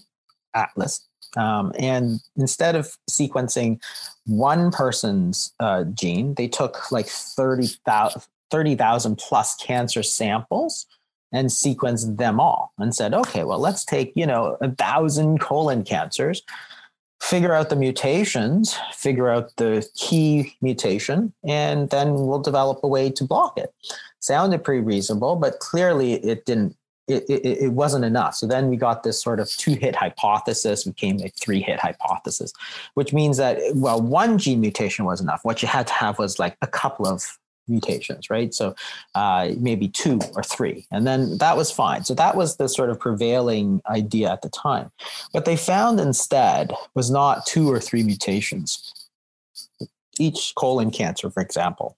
Speaker 1: atlas. Um, and instead of sequencing one person's uh, gene they took like 30,000 30, plus cancer samples and sequenced them all and said okay well let's take you know a thousand colon cancers figure out the mutations, figure out the key mutation, and then we'll develop a way to block it. Sounded pretty reasonable, but clearly it didn't. It, it, it wasn't enough. So then we got this sort of two hit hypothesis, became a three hit hypothesis, which means that, well, one gene mutation was enough. What you had to have was like a couple of mutations, right? So uh, maybe two or three. And then that was fine. So that was the sort of prevailing idea at the time. What they found instead was not two or three mutations. Each colon cancer, for example,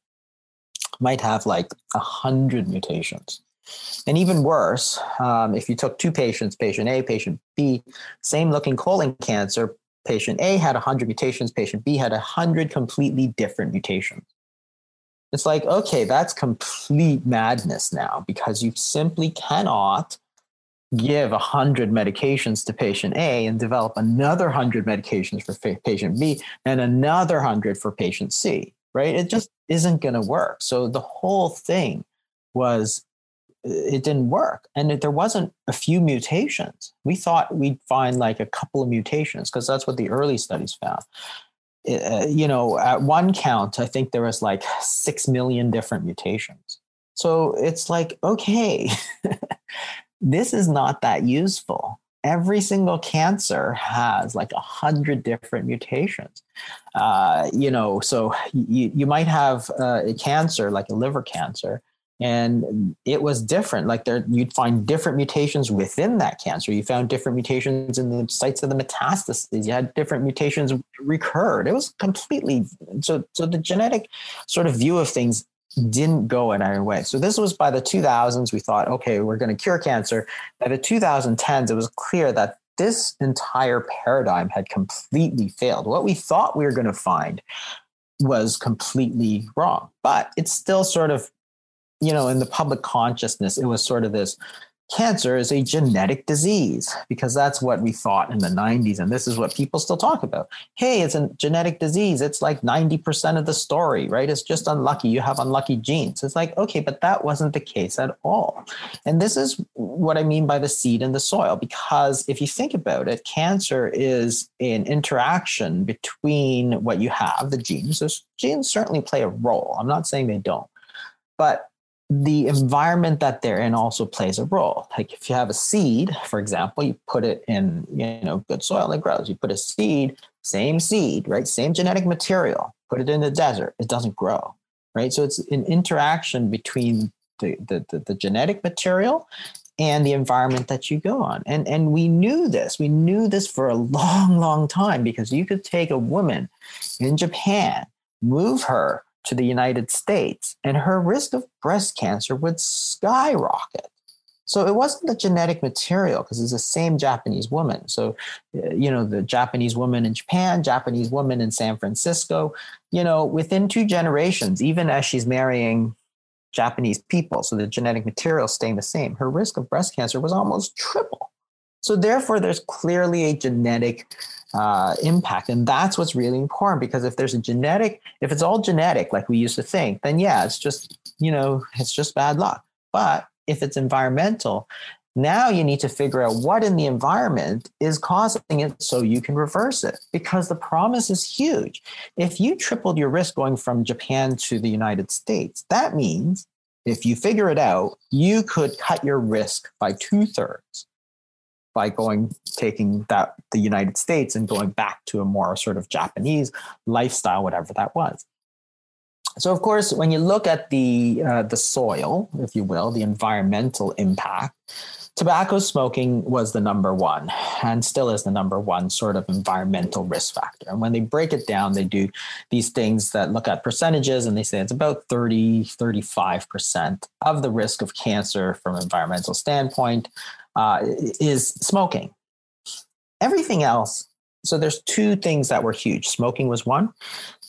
Speaker 1: might have like a hundred mutations. And even worse, um, if you took two patients, patient A, patient B, same looking colon cancer, patient A had 100 mutations, patient B had 100 completely different mutations. It's like, okay, that's complete madness now because you simply cannot give 100 medications to patient A and develop another 100 medications for patient B and another 100 for patient C, right? It just isn't going to work. So the whole thing was uh, it didn't work and there wasn't a few mutations we thought we'd find like a couple of mutations because that's what the early studies found uh, you know, at one count, I think there was like six million different mutations. So it's like, okay, (laughs) this is not that useful. Every single cancer has like a hundred different mutations. Uh, you know, so you, you might have uh, a cancer like a liver cancer and it was different. Like there you'd find different mutations within that cancer. You found different mutations in the sites of the metastases. You had different mutations recurred. It was completely so so the genetic sort of view of things didn't go in our way. So this was by the 2000s we thought okay we're going to cure cancer. By the 2010s it was clear that this entire paradigm had completely failed. What we thought we were going to find was completely wrong but it's still sort of you know, in the public consciousness, it was sort of this cancer is a genetic disease because that's what we thought in the 90s. And this is what people still talk about. Hey, it's a genetic disease. It's like 90% of the story, right? It's just unlucky. You have unlucky genes. It's like, okay, but that wasn't the case at all. And this is what I mean by the seed in the soil, because if you think about it, cancer is an interaction between what you have, the genes. Those genes certainly play a role. I'm not saying they don't. But the environment that they're in also plays a role. Like if you have a seed, for example, you put it in, you know, good soil, it grows. You put a seed, same seed, right? Same genetic material, put it in the desert, it doesn't grow, right? So it's an interaction between the, the, the, the genetic material and the environment that you go on. And, and we knew this. We knew this for a long, long time because you could take a woman in Japan, move her to the United States, and her risk of breast cancer would skyrocket. So it wasn't the genetic material because it's the same Japanese woman. So, uh, you know, the Japanese woman in Japan, Japanese woman in San Francisco, you know, within two generations, even as she's marrying Japanese people, so the genetic material staying the same, her risk of breast cancer was almost triple. So therefore, there's clearly a genetic uh, impact. And that's what's really important because if there's a genetic, if it's all genetic, like we used to think, then yeah, it's just, you know, it's just bad luck. But if it's environmental, now you need to figure out what in the environment is causing it so you can reverse it because the promise is huge. If you tripled your risk going from Japan to the United States, that means if you figure it out, you could cut your risk by two thirds by going taking that the United States and going back to a more sort of Japanese lifestyle, whatever that was. So, of course, when you look at the uh, the soil, if you will, the environmental impact, tobacco smoking was the number one and still is the number one sort of environmental risk factor. And when they break it down, they do these things that look at percentages and they say it's about 30, 35% of the risk of cancer from environmental standpoint uh, is smoking. Everything else so there's two things that were huge. Smoking was one,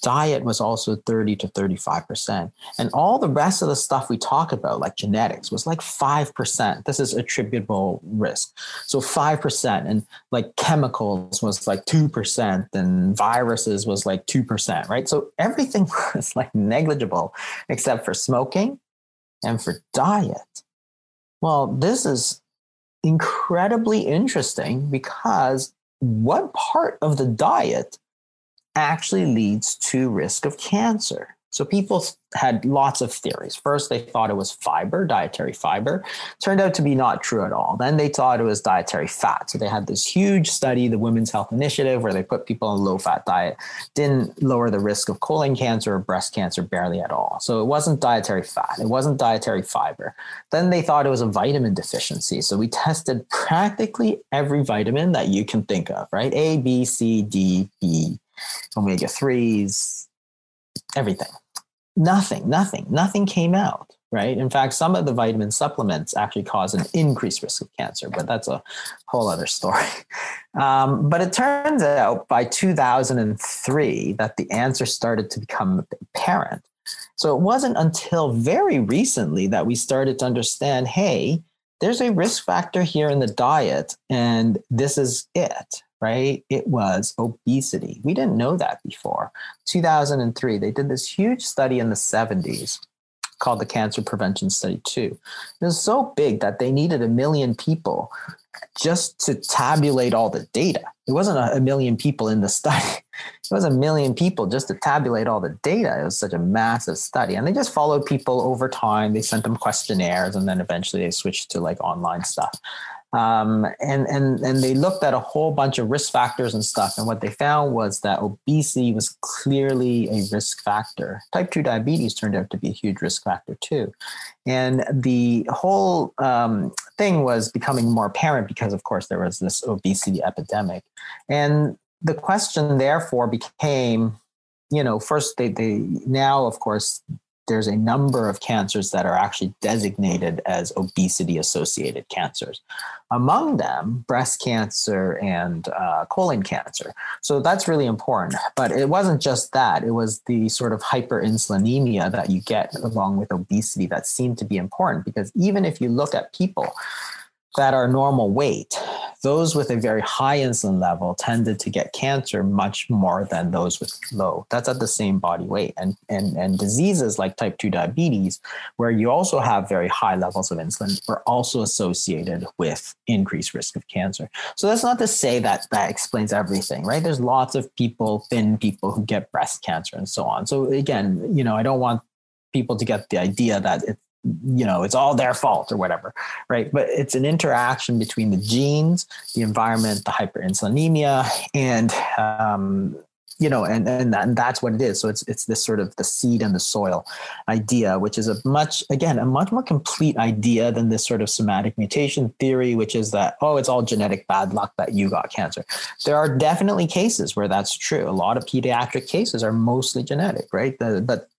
Speaker 1: diet was also 30 to 35%. And all the rest of the stuff we talk about, like genetics, was like 5%. This is attributable risk. So 5%. And like chemicals was like 2%, and viruses was like 2%, right? So everything (laughs) was like negligible except for smoking and for diet. Well, this is incredibly interesting because what part of the diet actually leads to risk of cancer? So people had lots of theories. First, they thought it was fiber, dietary fiber. Turned out to be not true at all. Then they thought it was dietary fat. So they had this huge study, the Women's Health Initiative, where they put people on a low fat diet, didn't lower the risk of colon cancer or breast cancer barely at all. So it wasn't dietary fat, it wasn't dietary fiber. Then they thought it was a vitamin deficiency. So we tested practically every vitamin that you can think of, right? A, B, C, D, E, omega 3s, everything nothing, nothing, nothing came out, right? In fact, some of the vitamin supplements actually cause an increased risk of cancer, but that's a whole other story. (laughs) Um, but it turns out by 2003 that the answer started to become apparent. So it wasn't until very recently that we started to understand hey, there's a risk factor here in the diet, and this is it, right? It was obesity. We didn't know that before. 2003, they did this huge study in the 70s called the Cancer Prevention Study 2. It was so big that they needed a million people just to tabulate all the data. It wasn't a, million people in the study. (laughs) It was a million people just to tabulate all the data. It was such a massive study. And they just followed people over time. They sent them questionnaires and then eventually they switched to like online stuff. Um, and and and they looked at a whole bunch of risk factors and stuff, and what they found was that obesity was clearly a risk factor. Type two diabetes turned out to be a huge risk factor too, and the whole um, thing was becoming more apparent because, of course, there was this obesity epidemic, and the question therefore became you know first they they now of course there's a number of cancers that are actually designated as obesity associated cancers. Among them, breast cancer and uh, colon cancer. So that's really important. But it wasn't just that, it was the sort of hyperinsulinemia that you get along with obesity that seemed to be important because even if you look at people that are normal weight, those with a very high insulin level tended to get cancer much more than those with low. That's at the same body weight. And, and, and diseases like type 2 diabetes, where you also have very high levels of insulin, are also associated with increased risk of cancer. So that's not to say that that explains everything, right? There's lots of people, thin people who get breast cancer and so on. So again, you know, I don't want people to get the idea that it's you know it's all their fault or whatever right? But it's an interaction between the genes the environment the hyperinsulinemia and um, you know and, and and that's what it is. So it's it's this sort of the seed and the soil idea which is a much again a much more complete idea than this sort of somatic mutation theory which is that oh it's all genetic bad luck that you got cancer. There are definitely cases where that's true. A lot of pediatric cases are mostly genetic right? The, but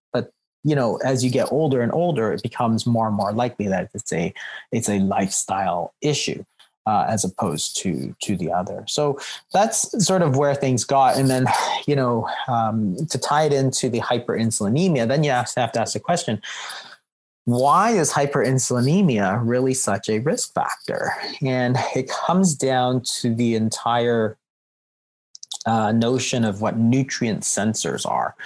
Speaker 1: you know as you get older and older it becomes more and more likely that it's a it's a lifestyle issue uh, as opposed to to the other. So that's sort of where things got. And then you know um, to tie it into the hyperinsulinemia then you have to, have to ask the question why is hyperinsulinemia really such a risk factor? And it comes down to the entire uh, notion of what nutrient sensors are.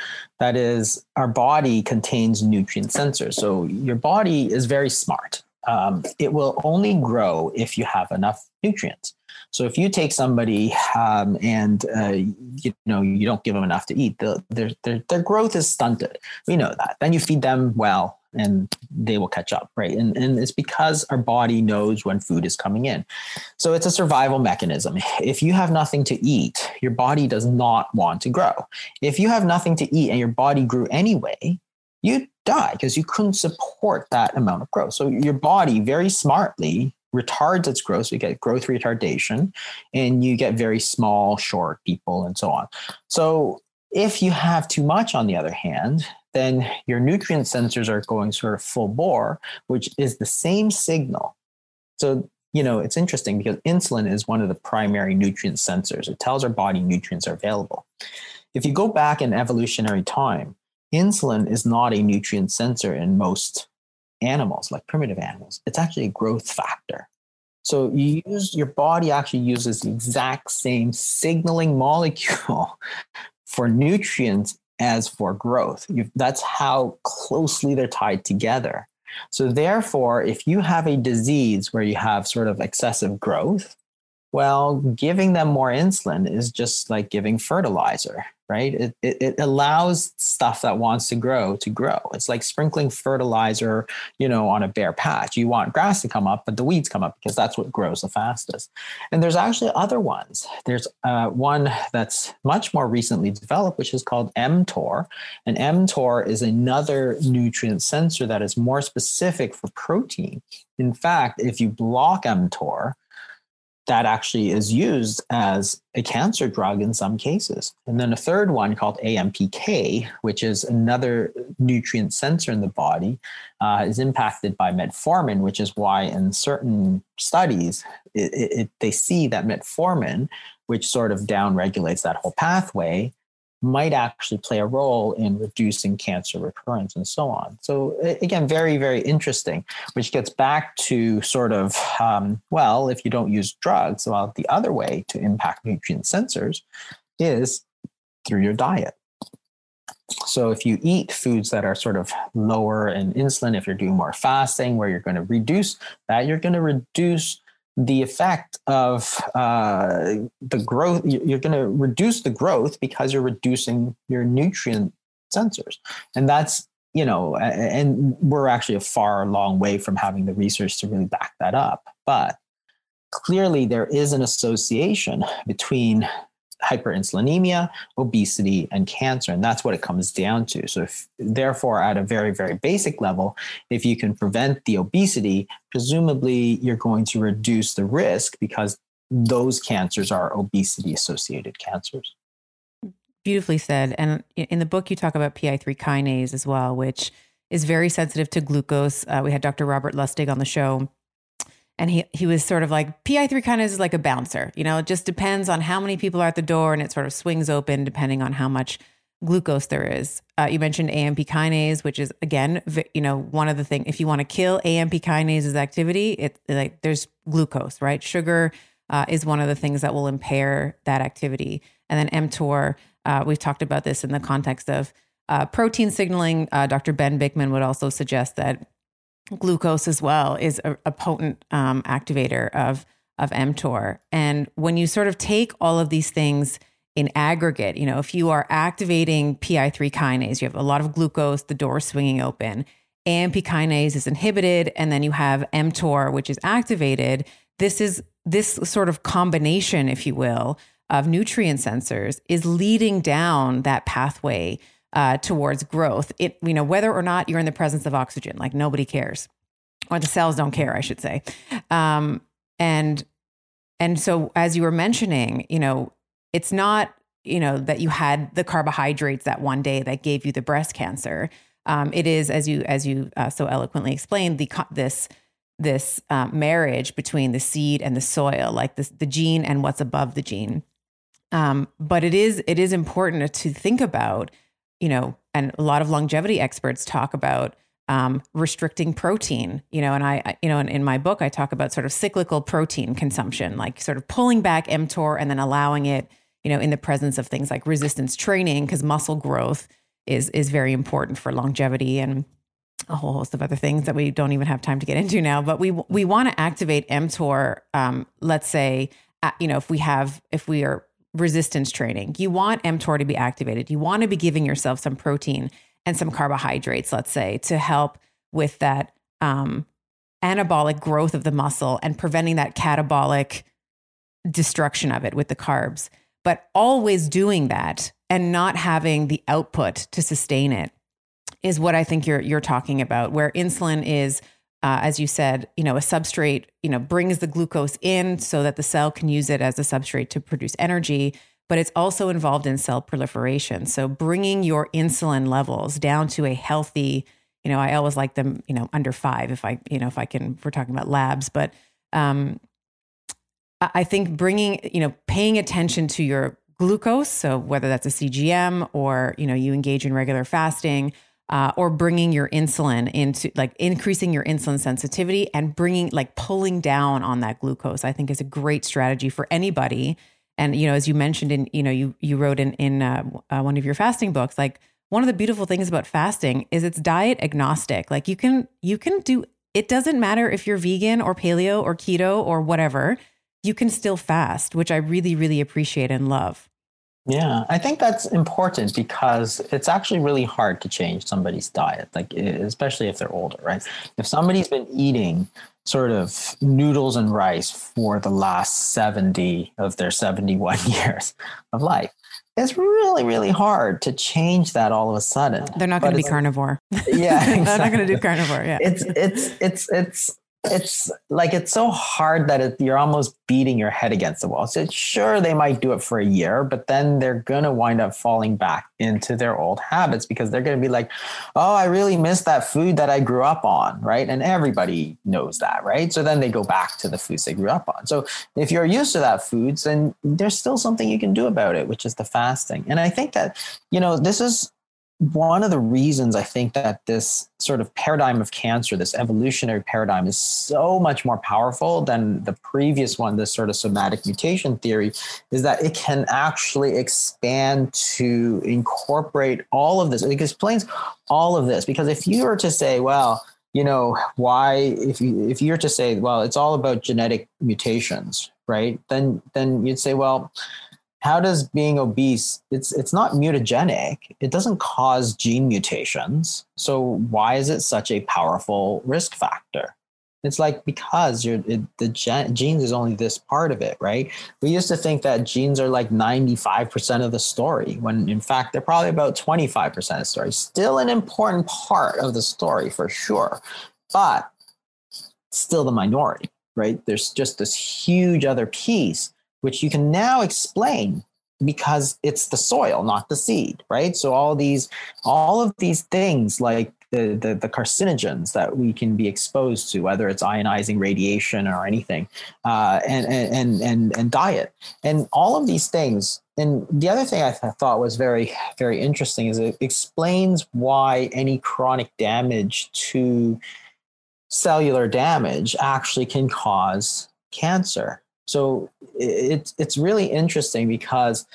Speaker 1: That is, our body contains nutrient sensors. So your body is very smart. Um, it will only grow if you have enough nutrients. So if you take somebody um, and uh, you know you don't give them enough to eat, the, their, their their growth is stunted. We know that. Then you feed them well, and they will catch up, right? And, and it's because our body knows when food is coming in. So it's a survival mechanism. If you have nothing to eat, your body does not want to grow. If you have nothing to eat and your body grew anyway, you die because you couldn't support that amount of growth. So your body very smartly retards its growth. So you get growth retardation and you get very small, short people and so on. So if you have too much, on the other hand, then your nutrient sensors are going sort of full bore, which is the same signal. So you know, it's interesting because insulin is one of the primary nutrient sensors. It tells our body nutrients are available. If you go back in evolutionary time, insulin is not a nutrient sensor in most animals, like primitive animals. It's actually a growth factor. So you use your body actually uses the exact same signaling molecule (laughs) for nutrients as for growth. You, that's how closely they're tied together. So therefore, if you have a disease where you have sort of excessive growth, well, giving them more insulin is just like giving fertilizer right? It, it, it, allows stuff that wants to grow to grow. It's like sprinkling fertilizer, you know, on a bare patch. You want grass to come up, but the weeds come up because that's what grows the fastest. And there's actually other ones. There's uh, one that's much more recently developed, which is called mTOR. And mTOR is another nutrient sensor that is more specific for protein. In fact, if you block mTOR, that actually is used as a cancer drug in some cases. And then a third one called AMPK, which is another nutrient sensor in the body, uh, is impacted by metformin, which is why in certain studies it, it, they see that metformin, which sort of downregulates that whole pathway, might actually play a role in reducing cancer recurrence and so on. So, again, very, very interesting, which gets back to sort of, um, well, if you don't use drugs, well, the other way to impact nutrient sensors is through your diet. So, if you eat foods that are sort of lower in insulin, if you're doing more fasting, where you're going to reduce that, you're going to reduce the effect of uh, the growth, you're going to reduce the growth because you're reducing your nutrient sensors. And that's, you know, and we're actually a far long way from having the research to really back that up. But clearly, there is an association between hyperinsulinemia, obesity, and cancer. And that's what it comes down to. So, if, therefore, at a very, very basic level, if you can prevent the obesity, presumably you're going to reduce the risk because those cancers are obesity associated cancers.
Speaker 2: Beautifully said. And in the book, you talk about PI3 kinase as well, which is very sensitive to glucose. Uh, we had Dr. Robert Lustig on the show and he he was sort of like PI3 kinase is like a bouncer. You know, it just depends on how many people are at the door, and it sort of swings open depending on how much glucose there is. Uh, you mentioned AMP kinase, which is again, you know, one of the things. If you want to kill AMP kinase's activity, it like there's glucose, right? Sugar uh, is one of the things that will impair that activity, and then mTOR. Uh, we've talked about this in the context of uh, protein signaling. Uh, Dr. Ben Bikman would also suggest that glucose as well is a, a potent um, activator of of mTOR. And when you sort of take all of these things in aggregate, you know, if you are activating PI3 kinase, you have a lot of glucose, the door swinging open. AMP kinase is inhibited, and then you have mTOR, which is activated. This is this sort of combination, if you will, of nutrient sensors is leading down that pathway uh, towards growth. It, you know, whether or not you're in the presence of oxygen, like nobody cares, or the cells don't care, I should say. Um, and and so, as you were mentioning, you know, it's not you know that you had the carbohydrates that one day that gave you the breast cancer. Um, it is, as you as you uh, so eloquently explained, the this this uh, marriage between the seed and the soil, like this, the gene and what's above the gene. Um, but it is it is important to think about you know, and a lot of longevity experts talk about um, restricting protein, you know, and I, you know, in, in, my book, I talk about sort of cyclical protein consumption, like sort of pulling back mTOR and then allowing it, you know, in the presence of things like resistance training, because muscle growth is is very important for longevity and a whole host of other things that we don't even have time to get into now. But we we want to activate mTOR. Um, let's say, you know, if we have if we are resistance training. You want mTOR to be activated. You want to be giving yourself some protein and some carbohydrates, let's say, to help with that um, anabolic growth of the muscle and preventing that catabolic destruction of it with the carbs. But always doing that and not having the output to sustain it is what I think you're you're talking about, where insulin is uh, as you said, you know, a substrate, you know, brings the glucose in so that the cell can use it as a substrate to produce energy, but it's also involved in cell proliferation. So bringing your insulin levels down to a healthy, you know, I always like them, you know, under five if I, you know, if I can, we're talking about labs, but um, I think bringing, you know, paying attention to your glucose, so whether that's a CGM or, you know, you engage in regular fasting, uh, or bringing your insulin into like increasing your insulin sensitivity and bringing like pulling down on that glucose, I think is a great strategy for anybody. And you know, as you mentioned in, you know, you you wrote in in uh, uh, one of your fasting books, like one of the beautiful things about fasting is it's diet agnostic. Like you can you can do it doesn't matter if you're vegan or paleo or keto or whatever you can still fast, which I really, really appreciate and love.
Speaker 1: Yeah, I think that's important because it's actually really hard to change somebody's diet, like especially if they're older, right? If somebody's been eating sort of noodles and rice for the last 70 of their 71 (laughs) years of life, it's really, really hard to change that all of a sudden.
Speaker 2: They're not going to be carnivore.
Speaker 1: Yeah, exactly. (laughs)
Speaker 2: they're not going to do carnivore. Yeah,
Speaker 1: it's it's it's it's it's like it's so hard that it, you're almost beating your head against the wall. So sure, they might do it for a year, but then they're gonna wind up falling back into their old habits because they're gonna be like, "Oh, I really miss that food that I grew up on," right? And everybody knows that, right? So then they go back to the foods they grew up on. So if you're used to that foods, then there's still something you can do about it, which is the fasting. And I think that you know this is one of the reasons I think that this sort of paradigm of cancer, this evolutionary paradigm, is so much more powerful than the previous one, this sort of somatic mutation theory, is that it can actually expand to incorporate all of this. It explains all of this. Because if you were to say, well, you know, why if you if you're to say, well, it's all about genetic mutations, right? Then then you'd say, well, how does being obese it's it's not mutagenic. It doesn't cause gene mutations. So why is it such a powerful risk factor? It's like because you're it, the gen, genes is only this part of it right? We used to think that genes are like 95% of the story when in fact they're probably about 25% of the story. Still an important part of the story for sure but still the minority right? There's just this huge other piece which you can now explain because it's the soil, not the seed, right? So all these, all of these things like the, the, the carcinogens that we can be exposed to, whether it's ionizing radiation or anything, uh, and, and and and diet, and all of these things. And the other thing I th- thought was very very interesting is it explains why any chronic damage to cellular damage actually can cause cancer so it's it's really interesting because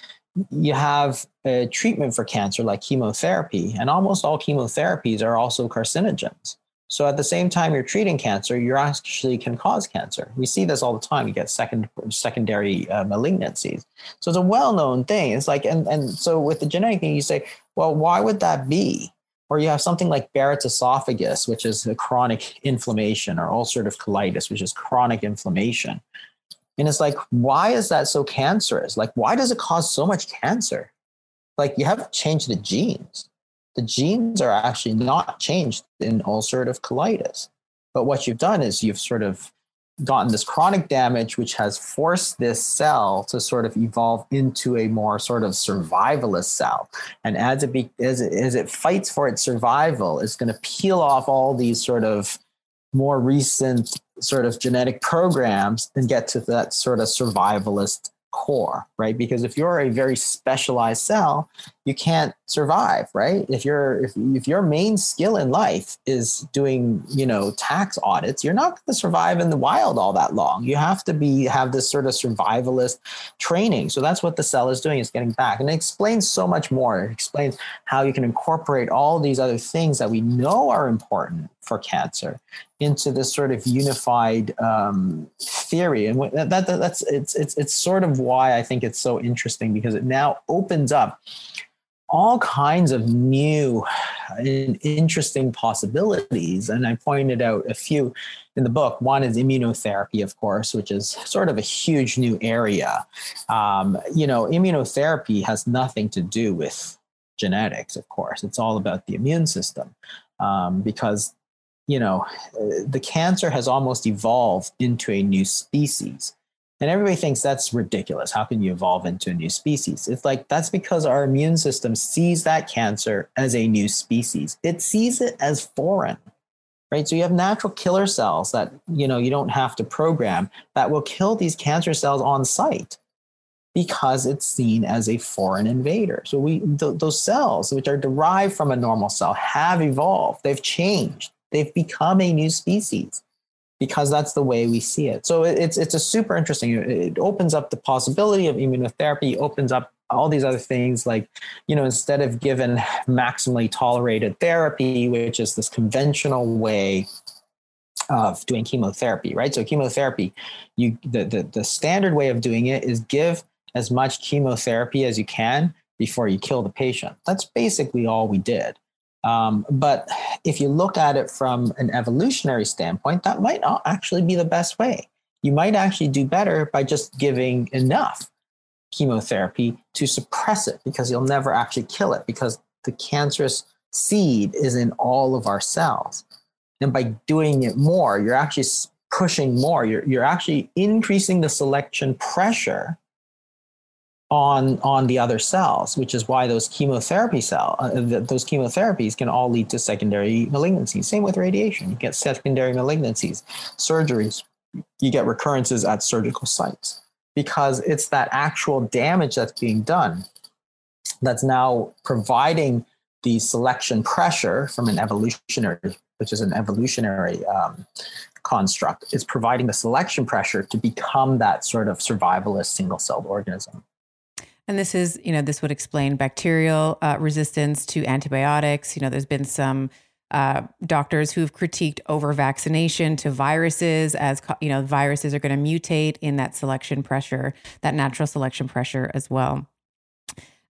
Speaker 1: you have a treatment for cancer like chemotherapy, and almost all chemotherapies are also carcinogens. So at the same time you're treating cancer, you actually can cause cancer. We see this all the time. You get second secondary uh, malignancies. So it's a well-known thing. It's like and and so with the genetic thing, you say, well, why would that be? Or you have something like Barrett's esophagus, which is a chronic inflammation, or ulcerative colitis, which is chronic inflammation. And it's like, why is that so cancerous? Like, why does it cause so much cancer? Like, you haven't changed the genes. The genes are actually not changed in ulcerative colitis. But what you've done is you've sort of gotten this chronic damage, which has forced this cell to sort of evolve into a more sort of survivalist cell. And as it, be, as it, as it fights for its survival, it's going to peel off all these sort of more recent sort of genetic programs and get to that sort of survivalist core, right? Because if you're a very specialized cell, you can't survive, right? If you're if, if your main skill in life is doing, you know, tax audits, you're not going to survive in the wild all that long. You have to be have this sort of survivalist training. So that's what the cell is doing, is getting back. And it explains so much more. It explains how you can incorporate all these other things that we know are important for cancer into this sort of unified um, theory. And that, that, that's it's it's it's sort of why I think it's so interesting because it now opens up all kinds of new and interesting possibilities. And I pointed out a few in the book. One is immunotherapy, of course, which is sort of a huge new area. Um, you know, immunotherapy has nothing to do with genetics, of course. It's all about the immune system um, because, you know, the cancer has almost evolved into a new species. And everybody thinks that's ridiculous. How can you evolve into a new species? It's like that's because our immune system sees that cancer as a new species. It sees it as foreign. right? So you have natural killer cells that you know you don't have to program that will kill these cancer cells on sight because it's seen as a foreign invader. So we th- those cells which are derived from a normal cell have evolved. They've changed. They've become a new species because that's the way we see it. So it's it's a super interesting. It opens up the possibility of immunotherapy. Opens up all these other things like you know instead of given maximally tolerated therapy, which is this conventional way of doing chemotherapy, right? So chemotherapy, you the, the the standard way of doing it is give as much chemotherapy as you can before you kill the patient. That's basically all we did. Um, but if you look at it from an evolutionary standpoint, that might not actually be the best way. You might actually do better by just giving enough chemotherapy to suppress it because you'll never actually kill it because the cancerous seed is in all of our cells. And by doing it more, you're actually pushing more. You're, you're actually increasing the selection pressure on on the other cells, which is why those chemotherapy cell uh, those chemotherapies can all lead to secondary malignancies. Same with radiation, you get secondary malignancies, surgeries, you get recurrences at surgical sites because it's that actual damage that's being done that's now providing the selection pressure from an evolutionary, which is an evolutionary um, construct, is providing the selection pressure to become that sort of survivalist single-celled organism.
Speaker 2: And this is, you know, this would explain bacterial uh, resistance to antibiotics. You know, there's been some uh, doctors who've critiqued over vaccination to viruses as, you know, viruses are going to mutate in that selection pressure, that natural selection pressure as well.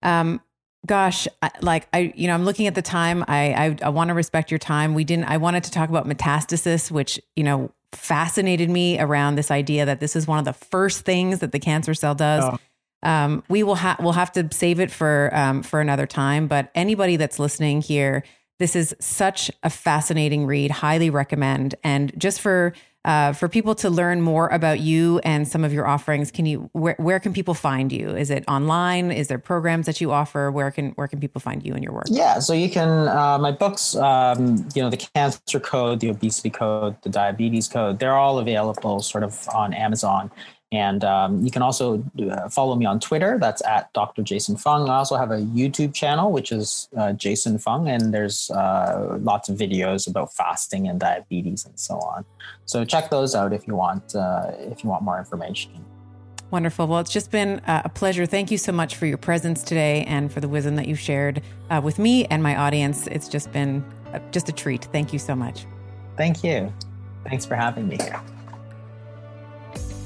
Speaker 2: Um, gosh, like I, you know, I'm looking at the time. I, I, I want to respect your time. We didn't, I wanted to talk about metastasis, which, you know, fascinated me around this idea that this is one of the first things that the cancer cell does. Oh um, we will have we'll have to save it for um, for another time. But anybody that's listening here, this is such a fascinating read. Highly recommend. And just for uh, for people to learn more about you and some of your offerings, can you where where can people find you? Is it online? Is there programs that you offer? Where can where can people find you and your work?
Speaker 1: Yeah, so you can uh, my books, um, you know, the cancer code, the obesity code, the diabetes code, they're all available sort of on Amazon. And um, you can also uh, follow me on Twitter. That's at Dr. Jason Fung. I also have a YouTube channel, which is uh, Jason Fung, and there's uh, lots of videos about fasting and diabetes and so on. So check those out if you want uh, if you want more information.
Speaker 2: Wonderful. Well, it's just been uh, a pleasure. Thank you so much for your presence today and for the wisdom that you shared uh, with me and my audience. It's just been just a treat. Thank you so much.
Speaker 1: Thank you. Thanks for having me here.